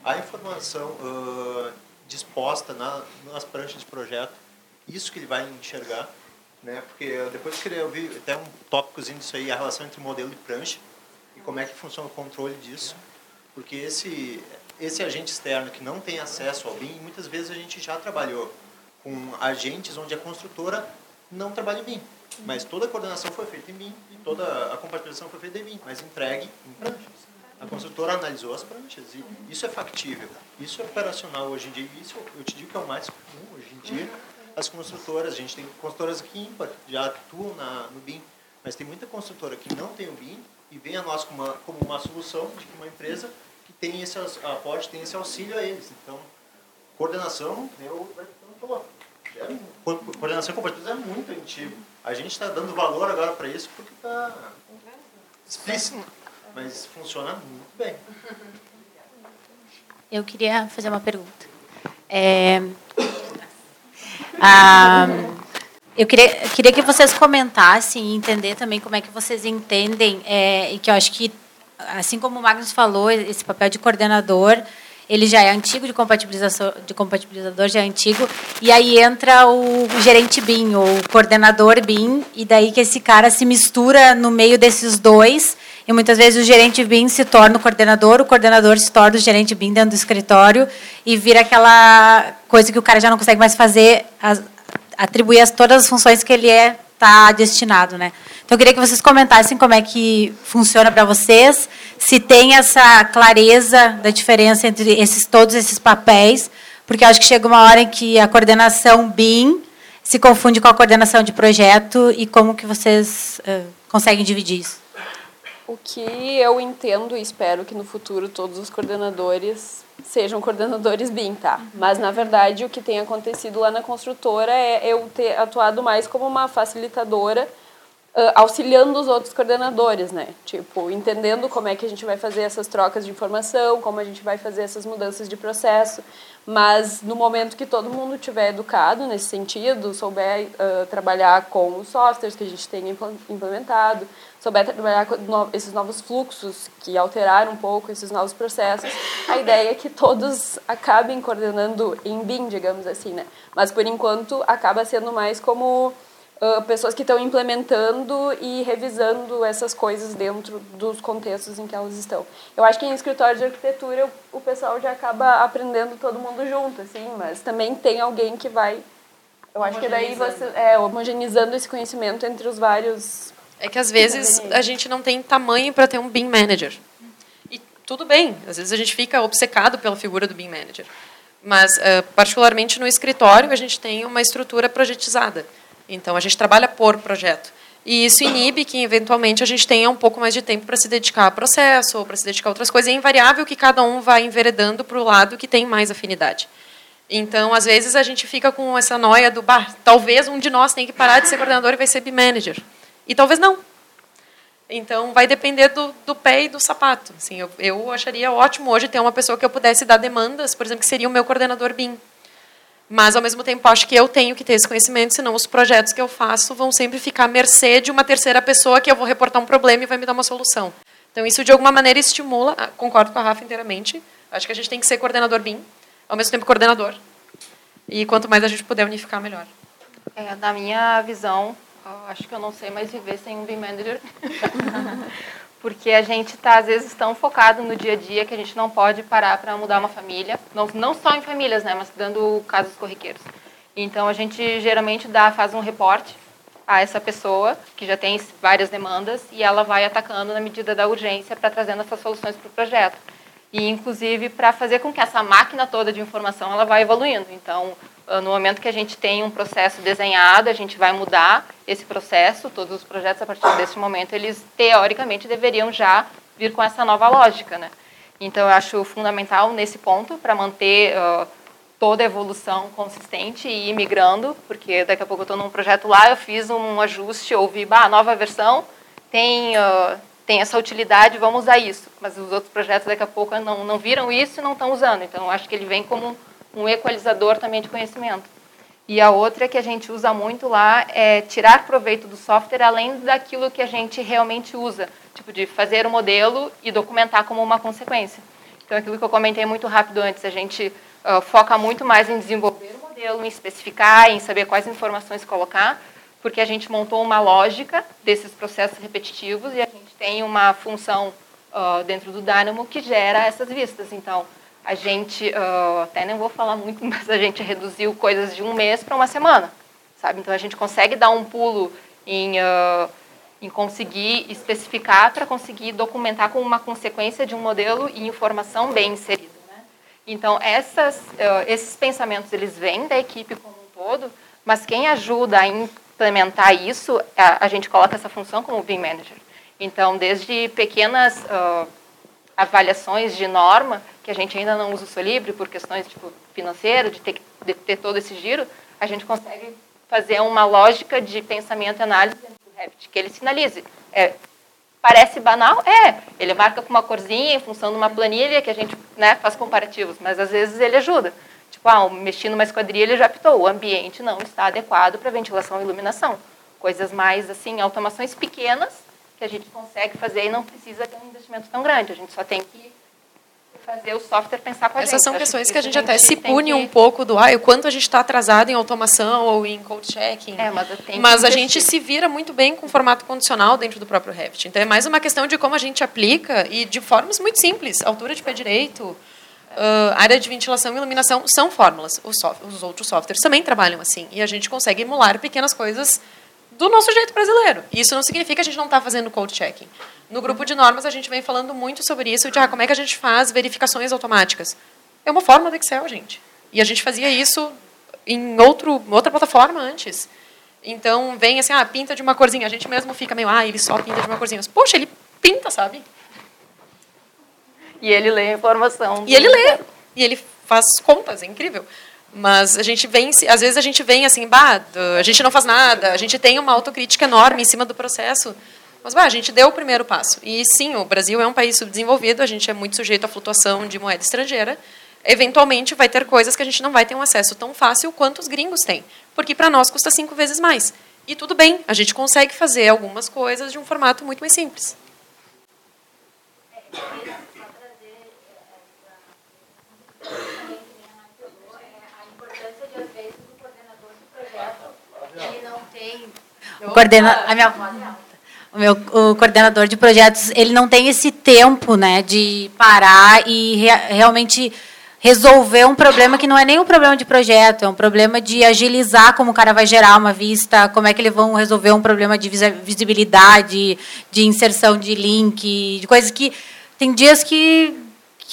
a informação ah, disposta na, nas pranchas de projeto, isso que ele vai enxergar, né? Porque depois eu queria ouvir até um tópicozinho disso aí, a relação entre modelo e prancha e como é que funciona o controle disso, porque esse esse agente externo que não tem acesso ao BIM, muitas vezes a gente já trabalhou com agentes onde a construtora não trabalha em BIM, mas toda a coordenação foi feita em BIM e toda a compatibilização foi feita em BIM, mas entregue em pranchas. A construtora analisou as pranchas e isso é factível, isso é operacional hoje em dia, isso eu te digo que é o mais comum hoje em dia. As construtoras, a gente tem construtoras aqui ímpar, já atuam na, no BIM, mas tem muita construtora que não tem o BIM e vem a nós como uma, como uma solução de que uma empresa que tem esse, aus- a pode tem esse auxílio a eles. Então, coordenação, eu, eu falou, é, co- coordenação compartilhada é muito antigo. A gente está dando valor agora para isso porque está explícito, mas funciona muito bem. Eu queria fazer uma pergunta. É, ah, eu queria, queria que vocês comentassem e entender também como é que vocês entendem, é, e que eu acho que, assim como o Magnus falou, esse papel de coordenador, ele já é antigo de compatibilização, de compatibilizador já é antigo, e aí entra o gerente BIM, ou coordenador BIM, e daí que esse cara se mistura no meio desses dois, e muitas vezes o gerente BIM se torna o coordenador, o coordenador se torna o gerente BIM dentro do escritório, e vira aquela coisa que o cara já não consegue mais fazer, atribuir as, todas as funções que ele é está destinado, né? Então eu queria que vocês comentassem como é que funciona para vocês, se tem essa clareza da diferença entre esses todos esses papéis, porque acho que chega uma hora em que a coordenação BIM se confunde com a coordenação de projeto e como que vocês uh, conseguem dividir isso? O que eu entendo e espero que no futuro todos os coordenadores sejam coordenadores BIM, tá? Mas na verdade o que tem acontecido lá na construtora é eu ter atuado mais como uma facilitadora Uh, auxiliando os outros coordenadores, né? Tipo, entendendo como é que a gente vai fazer essas trocas de informação, como a gente vai fazer essas mudanças de processo. Mas no momento que todo mundo tiver educado nesse sentido, souber uh, trabalhar com os softwares que a gente tem implementado, souber trabalhar com esses novos fluxos que alteraram um pouco esses novos processos, a ideia é que todos acabem coordenando em BIM, digamos assim, né? Mas por enquanto acaba sendo mais como uh, pessoas que estão implementando e revisando essas coisas dentro dos contextos em que elas estão. Eu acho que em escritório de arquitetura o, o pessoal já acaba aprendendo todo mundo junto, assim, mas também tem alguém que vai. Eu acho que daí você é homogeneizando esse conhecimento entre os vários. É que às vezes a gente não tem tamanho para ter um BIM manager. E tudo bem, às vezes a gente fica obcecado pela figura do BIM manager. Mas, uh, particularmente no escritório, a gente tem uma estrutura projetizada. Então, a gente trabalha por projeto. E isso inibe que, eventualmente, a gente tenha um pouco mais de tempo para se dedicar ao processo ou para se dedicar a outras coisas. É invariável que cada um vai enveredando para o lado que tem mais afinidade. Então, às vezes, a gente fica com essa noia do, talvez um de nós tenha que parar de ser coordenador e vai ser B-manager. E talvez não. Então, vai depender do, do pé e do sapato. Assim, eu, eu acharia ótimo hoje ter uma pessoa que eu pudesse dar demandas, por exemplo, que seria o meu coordenador BIM. Mas, ao mesmo tempo, acho que eu tenho que ter esse conhecimento, senão os projetos que eu faço vão sempre ficar à mercê de uma terceira pessoa que eu vou reportar um problema e vai me dar uma solução. Então, isso, de alguma maneira, estimula, ah, concordo com a Rafa inteiramente, acho que a gente tem que ser coordenador BIM, ao mesmo tempo coordenador. E quanto mais a gente puder unificar, melhor. É, na minha visão, acho que eu não sei mais viver sem um BIM Manager. porque a gente está, às vezes, tão focado no dia a dia que a gente não pode parar para mudar uma família, não, não só em famílias, né, mas dando casos corriqueiros. Então, a gente geralmente dá, faz um reporte a essa pessoa, que já tem várias demandas, e ela vai atacando na medida da urgência para trazendo essas soluções para o projeto. E, inclusive, para fazer com que essa máquina toda de informação ela vá evoluindo. Então, ah, no momento que a gente tem um processo desenhado, a gente vai mudar esse processo, todos os projetos a partir desse momento, eles teoricamente deveriam já vir com essa nova lógica, né? Então eu acho fundamental nesse ponto para manter uh, toda a evolução consistente e ir migrando, porque daqui a pouco eu estou num projeto lá, eu fiz um ajuste, ouvi, bah, nova versão tem uh, tem essa utilidade, vamos usar isso. Mas os outros projetos daqui a pouco não não viram isso e não estão usando. Então eu acho que ele vem como um equalizador também de conhecimento. E a outra que a gente usa muito lá é tirar proveito do software além daquilo que a gente realmente usa, tipo de fazer o modelo e documentar como uma consequência. Então, aquilo que eu comentei muito rápido antes, a gente uh, foca muito mais em desenvolver o modelo, em especificar, em saber quais informações colocar, porque a gente montou uma lógica desses processos repetitivos e a gente tem uma função uh, dentro do Dynamo que gera essas vistas. Então, a gente, uh, até nem vou falar muito, mas a gente reduziu coisas de um mês para uma semana, sabe? Então a gente consegue dar um pulo em, uh, em conseguir especificar para conseguir documentar com uma consequência de um modelo e informação bem inserida. Né? Então essas, uh, esses pensamentos eles vêm da equipe como um todo, mas quem ajuda a implementar isso, a, a gente coloca essa função como BIM Manager. Então desde pequenas avaliações de norma, que a gente ainda não usa o Solibre por questões tipo, financeiras, de ter, de ter todo esse giro, a gente consegue fazer uma lógica de pensamento e análise do Revit, que ele sinalize. É, Parece banal? É. Ele marca com uma corzinha em função de uma planilha que a gente né, faz comparativos, mas às vezes ele ajuda. Tipo, ah, mexi numa esquadrilha, ele já apitou. O ambiente não está adequado para ventilação e iluminação. Coisas mais, assim, automações pequenas que a gente consegue fazer e não precisa ter um investimento tão grande. A gente só tem que fazer o software pensar com a Essas gente. são Acho questões isso que a gente até se pune que- um pouco do ah, o quanto a gente está atrasado em automação ou em code checking. É, mas Mas que a gente se vira muito bem com formato condicional dentro do próprio Revit. Então é mais uma questão de como a gente aplica e de formas muito simples. Altura de pé direito, ah, área de ventilação e iluminação são fórmulas. Os, os outros softwares também trabalham assim. E a gente consegue emular pequenas coisas do nosso jeito brasileiro. Isso não significa que a gente não está fazendo code checking. No grupo de normas, a gente vem falando muito sobre isso, de ah, como é que a gente faz verificações automáticas. É uma forma do Excel, gente. E a gente fazia isso em outro, outra plataforma antes. Então, vem assim, ah, pinta de uma corzinha. A gente mesmo fica meio, ah, ele só pinta de uma corzinha. Mas, Poxa, ele pinta, sabe? E ele lê a informação. E ele lê. E ele faz contas, é incrível. Mas a gente vem, às vezes a gente vem assim, bah, a gente não faz nada, a gente tem uma autocrítica enorme em cima do processo. Mas bah, a gente deu o primeiro passo. E sim, o Brasil é um país subdesenvolvido, a gente é muito sujeito à flutuação de moeda estrangeira. Eventualmente vai ter coisas que a gente não vai ter um acesso tão fácil quanto os gringos têm. Porque para nós custa cinco vezes mais. E tudo bem, a gente consegue fazer algumas coisas de um formato muito mais simples. O, coordena, a minha, o meu o coordenador de projetos, ele não tem esse tempo, né, de parar e rea- realmente resolver um problema que não é nem um problema de projeto, é um problema de agilizar como o cara vai gerar uma vista, como é que eles vão resolver um problema de visi- visibilidade, de inserção de link, de coisas que tem dias que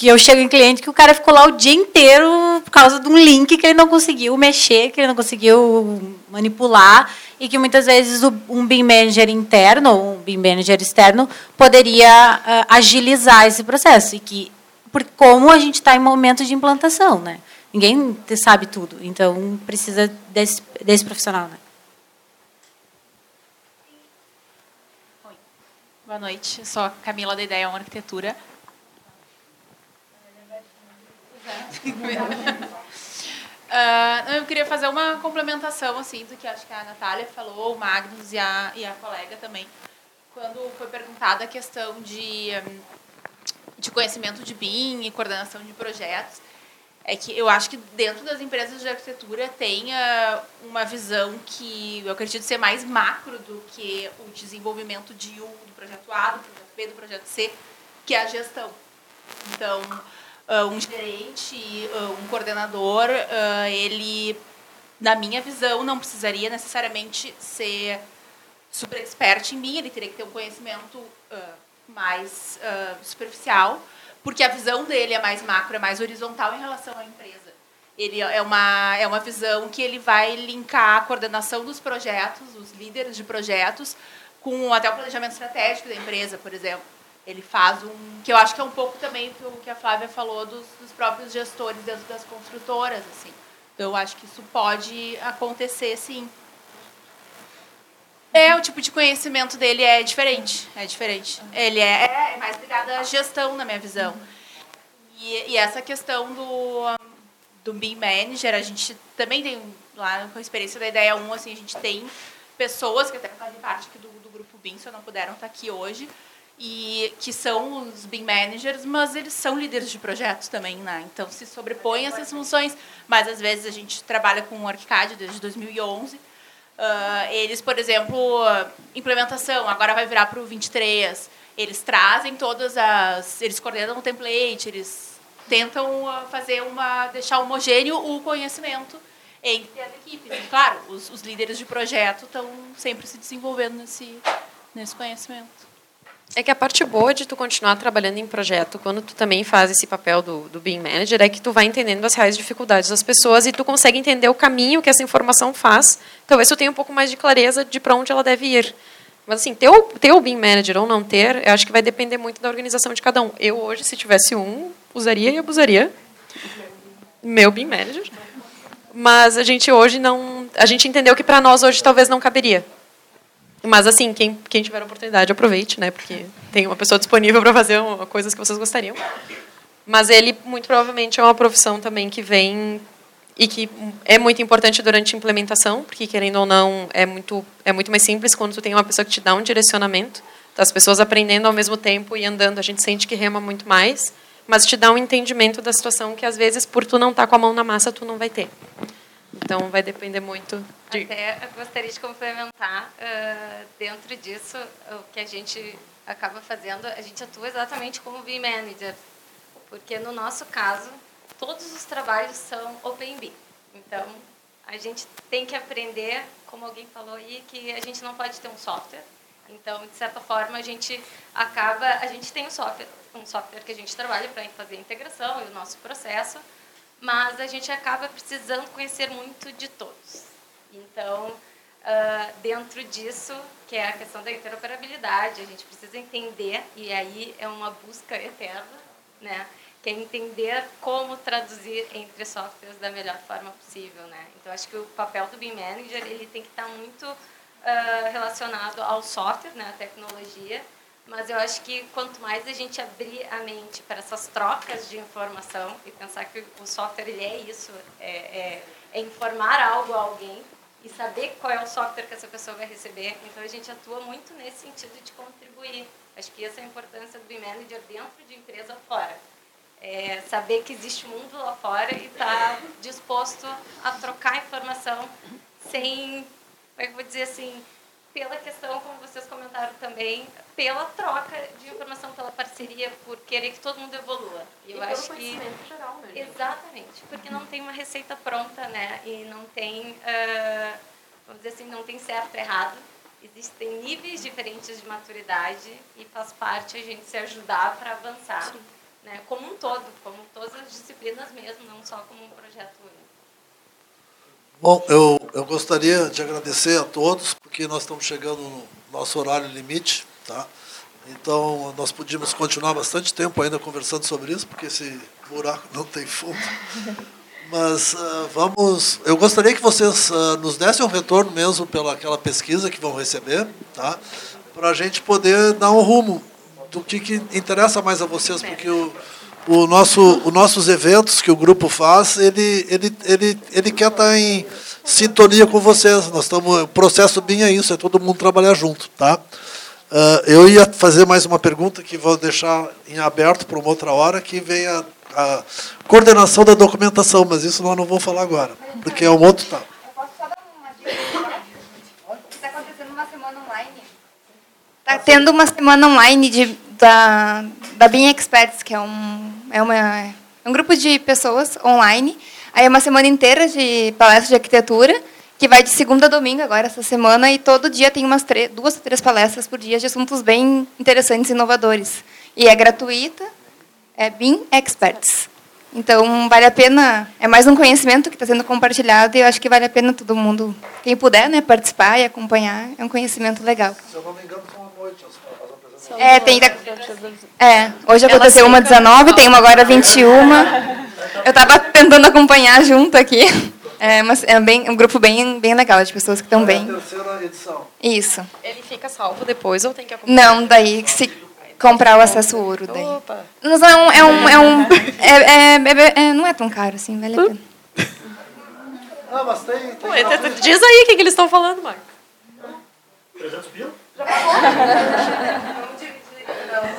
que eu chego em cliente que o cara ficou lá o dia inteiro por causa de um link que ele não conseguiu mexer, que ele não conseguiu manipular e que muitas vezes um BIM manager interno ou um BIM manager externo poderia ah, agilizar esse processo e que por como a gente está em momento de implantação, né? Ninguém sabe tudo, então precisa desse, desse profissional, né? Boa noite, sou a Camila da Ideia 1 Arquitetura. Ah, eu queria fazer uma complementação assim do que acho que a Natália falou, o Magnus e a, e a colega também. Quando foi perguntada a questão de, de conhecimento de BIM e coordenação de projetos, é que eu acho que dentro das empresas de arquitetura tem ah, uma visão que eu acredito ser mais macro do que o desenvolvimento de um do projeto A, do projeto B, do projeto C, que é a gestão. Então, ah, um gerente, ah, um coordenador, ah, ele, na minha visão, não precisaria necessariamente ser super expert em mim, ele teria que ter um conhecimento mais superficial, porque a visão dele é mais macro, é mais horizontal em relação à empresa. Ele é uma, é uma visão que ele vai linkar a coordenação dos projetos, os líderes de projetos, com até o planejamento estratégico da empresa, por exemplo. Ele faz um. que eu acho que é um pouco também o que a Flávia falou dos, dos próprios gestores dentro das construtoras. assim. Então, eu acho que isso pode acontecer, sim. É, o tipo de conhecimento dele é diferente. É diferente. Ele é, é mais ligado à gestão, na minha visão. E, e essa questão do, do BIM Manager, a gente também tem, lá com a experiência da Ideia 1, assim, a gente tem pessoas que até fazem parte do, do grupo BIM, só não puderam estar aqui hoje, e que são os BIM Managers, mas eles são líderes de projetos também, né? Então, se sobrepõem essas funções, mas às vezes a gente trabalha com o ArchiCAD desde 2011, ah, eles, por exemplo, implementação, agora vai virar para o 23. Eles trazem todas as. Eles coordenam o template, eles tentam ah, fazer uma. deixar homogêneo o conhecimento entre as equipes. E, claro, os, os líderes de projeto estão sempre se desenvolvendo nesse, nesse conhecimento. É que a parte boa de tu continuar trabalhando em projeto, quando tu também faz esse papel do, do BIM Manager, é que tu vai entendendo as reais dificuldades das pessoas e tu consegue entender o caminho que essa informação faz. Talvez tu tenha um pouco mais de clareza de para onde ela deve ir. Mas, assim, ter o, ter o BIM Manager ou não ter, eu acho que vai depender muito da organização de cada um. Eu, hoje, se tivesse um, usaria e abusaria. Meu BIM Manager. Mas a gente hoje não... A gente entendeu que para nós hoje talvez não caberia. Mas, assim, quem, quem tiver oportunidade, aproveite, né? Porque tem uma pessoa disponível para fazer uma, coisas que vocês gostariam. Mas ele, muito provavelmente, é uma profissão também que vem e que é muito importante durante a implementação, porque, querendo ou não, é muito, é muito mais simples quando tu tem uma pessoa que te dá um direcionamento. As pessoas aprendendo ao mesmo tempo e andando, a gente sente que rema muito mais, mas te dá um entendimento da situação que, às vezes, por tu não estar tá com a mão na massa, tu não vai ter. Então, vai depender muito de... Até gostaria de complementar, uh, dentro disso, o que a gente acaba fazendo, a gente atua exatamente como BIM Manager, porque no nosso caso, todos os trabalhos são Open BIM. Então, a gente tem que aprender, como alguém falou aí, que a gente não pode ter um software. Então, de certa forma, a gente acaba, a gente tem um software, um software que a gente trabalha para fazer a integração e o nosso processo, mas a gente acaba precisando conhecer muito de todos. Então, uh, dentro disso, que é a questão da interoperabilidade, a gente precisa entender, e aí é uma busca eterna, né? que é entender como traduzir entre softwares da melhor forma possível, né? Então acho que o papel do BIM Manager ele tem que estar muito uh, relacionado ao software, né, à tecnologia, mas eu acho que quanto mais a gente abrir a mente para essas trocas de informação e pensar que o software ele é isso, é, é, é informar algo a alguém e saber qual é o software que essa pessoa vai receber, então a gente atua muito nesse sentido de contribuir. Acho que essa é a importância do BIM Manager dentro de empresa fora. É saber que existe mundo lá fora e estar tá disposto a trocar informação sem, como é que eu vou dizer assim, pela questão, como vocês comentaram também, pela troca de informação, pela parceria, por querer que todo mundo evolua. E eu acho que geral mesmo. Exatamente, porque não tem uma receita pronta, né? E não tem, uh, vamos dizer assim, não tem certo e errado. Existem níveis diferentes de maturidade e faz parte a gente se ajudar para avançar, né? Como um todo, como todas as disciplinas mesmo, não só como um projeto único. Bom, eu, eu gostaria de agradecer a todos, porque nós estamos chegando no nosso horário limite, tá? Então, nós podíamos continuar bastante tempo ainda conversando sobre isso, porque esse buraco não tem fundo. Mas uh, vamos. Eu gostaria que vocês uh, nos dessem um retorno mesmo pela aquela pesquisa que vão receber, tá? Para a gente poder dar um rumo do que, que interessa mais a vocês, porque o o nosso, os nossos eventos que o grupo faz, ele, ele, ele, ele quer estar em sintonia com vocês. Nós estamos, o processo bem é isso, é todo mundo trabalhar junto, tá? Uh, eu ia fazer mais uma pergunta que vou deixar em aberto para uma outra hora, que vem a, a, coordenação da documentação, mas isso nós não vamos falar agora, porque é um outro tal. Online. Está tendo uma semana online de da, da BIM Experts, que é um, é, uma, é um grupo de pessoas online. Aí é uma semana inteira de palestras de arquitetura, que vai de segunda a domingo agora, essa semana, e todo dia tem umas três, duas ou três palestras por dia de assuntos bem interessantes e inovadores. E é gratuita, é BIM Experts. Então, vale a pena, é mais um conhecimento que está sendo compartilhado e eu acho que vale a pena todo mundo, quem puder, né, participar e acompanhar, é um conhecimento legal. Se eu não me engano, são à noite as é, tem. É, hoje aconteceu uma 19, tem uma agora 21. Eu estava tentando acompanhar junto aqui. É, mas é bem, um grupo bem, bem legal, de pessoas que estão bem. É a terceira edição. Isso. Ele fica salvo depois ou tem que acompanhar? Não, daí se comprar o acesso ouro. Daí. Opa. Mas é um. É um, é um é, é, é, é, não é tão caro assim, vale a pena. Ah, mas tem. tem Diz aí o que, que eles estão falando, Marco. 300 pila?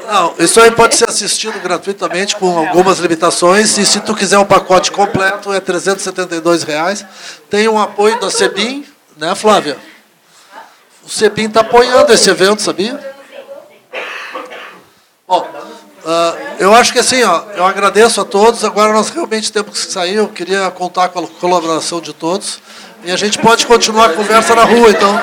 Não, isso aí pode ser assistido gratuitamente com algumas limitações e se tu quiser um pacote completo é 372 reais. Tem um apoio da Sebim, né, Flávia? O Sebim está apoiando esse evento, sabia? Bom, uh, eu acho que assim, ó, eu agradeço a todos. Agora nós realmente temos que sair. Eu queria contar com a colaboração de todos. E a gente pode continuar a conversa na rua, então.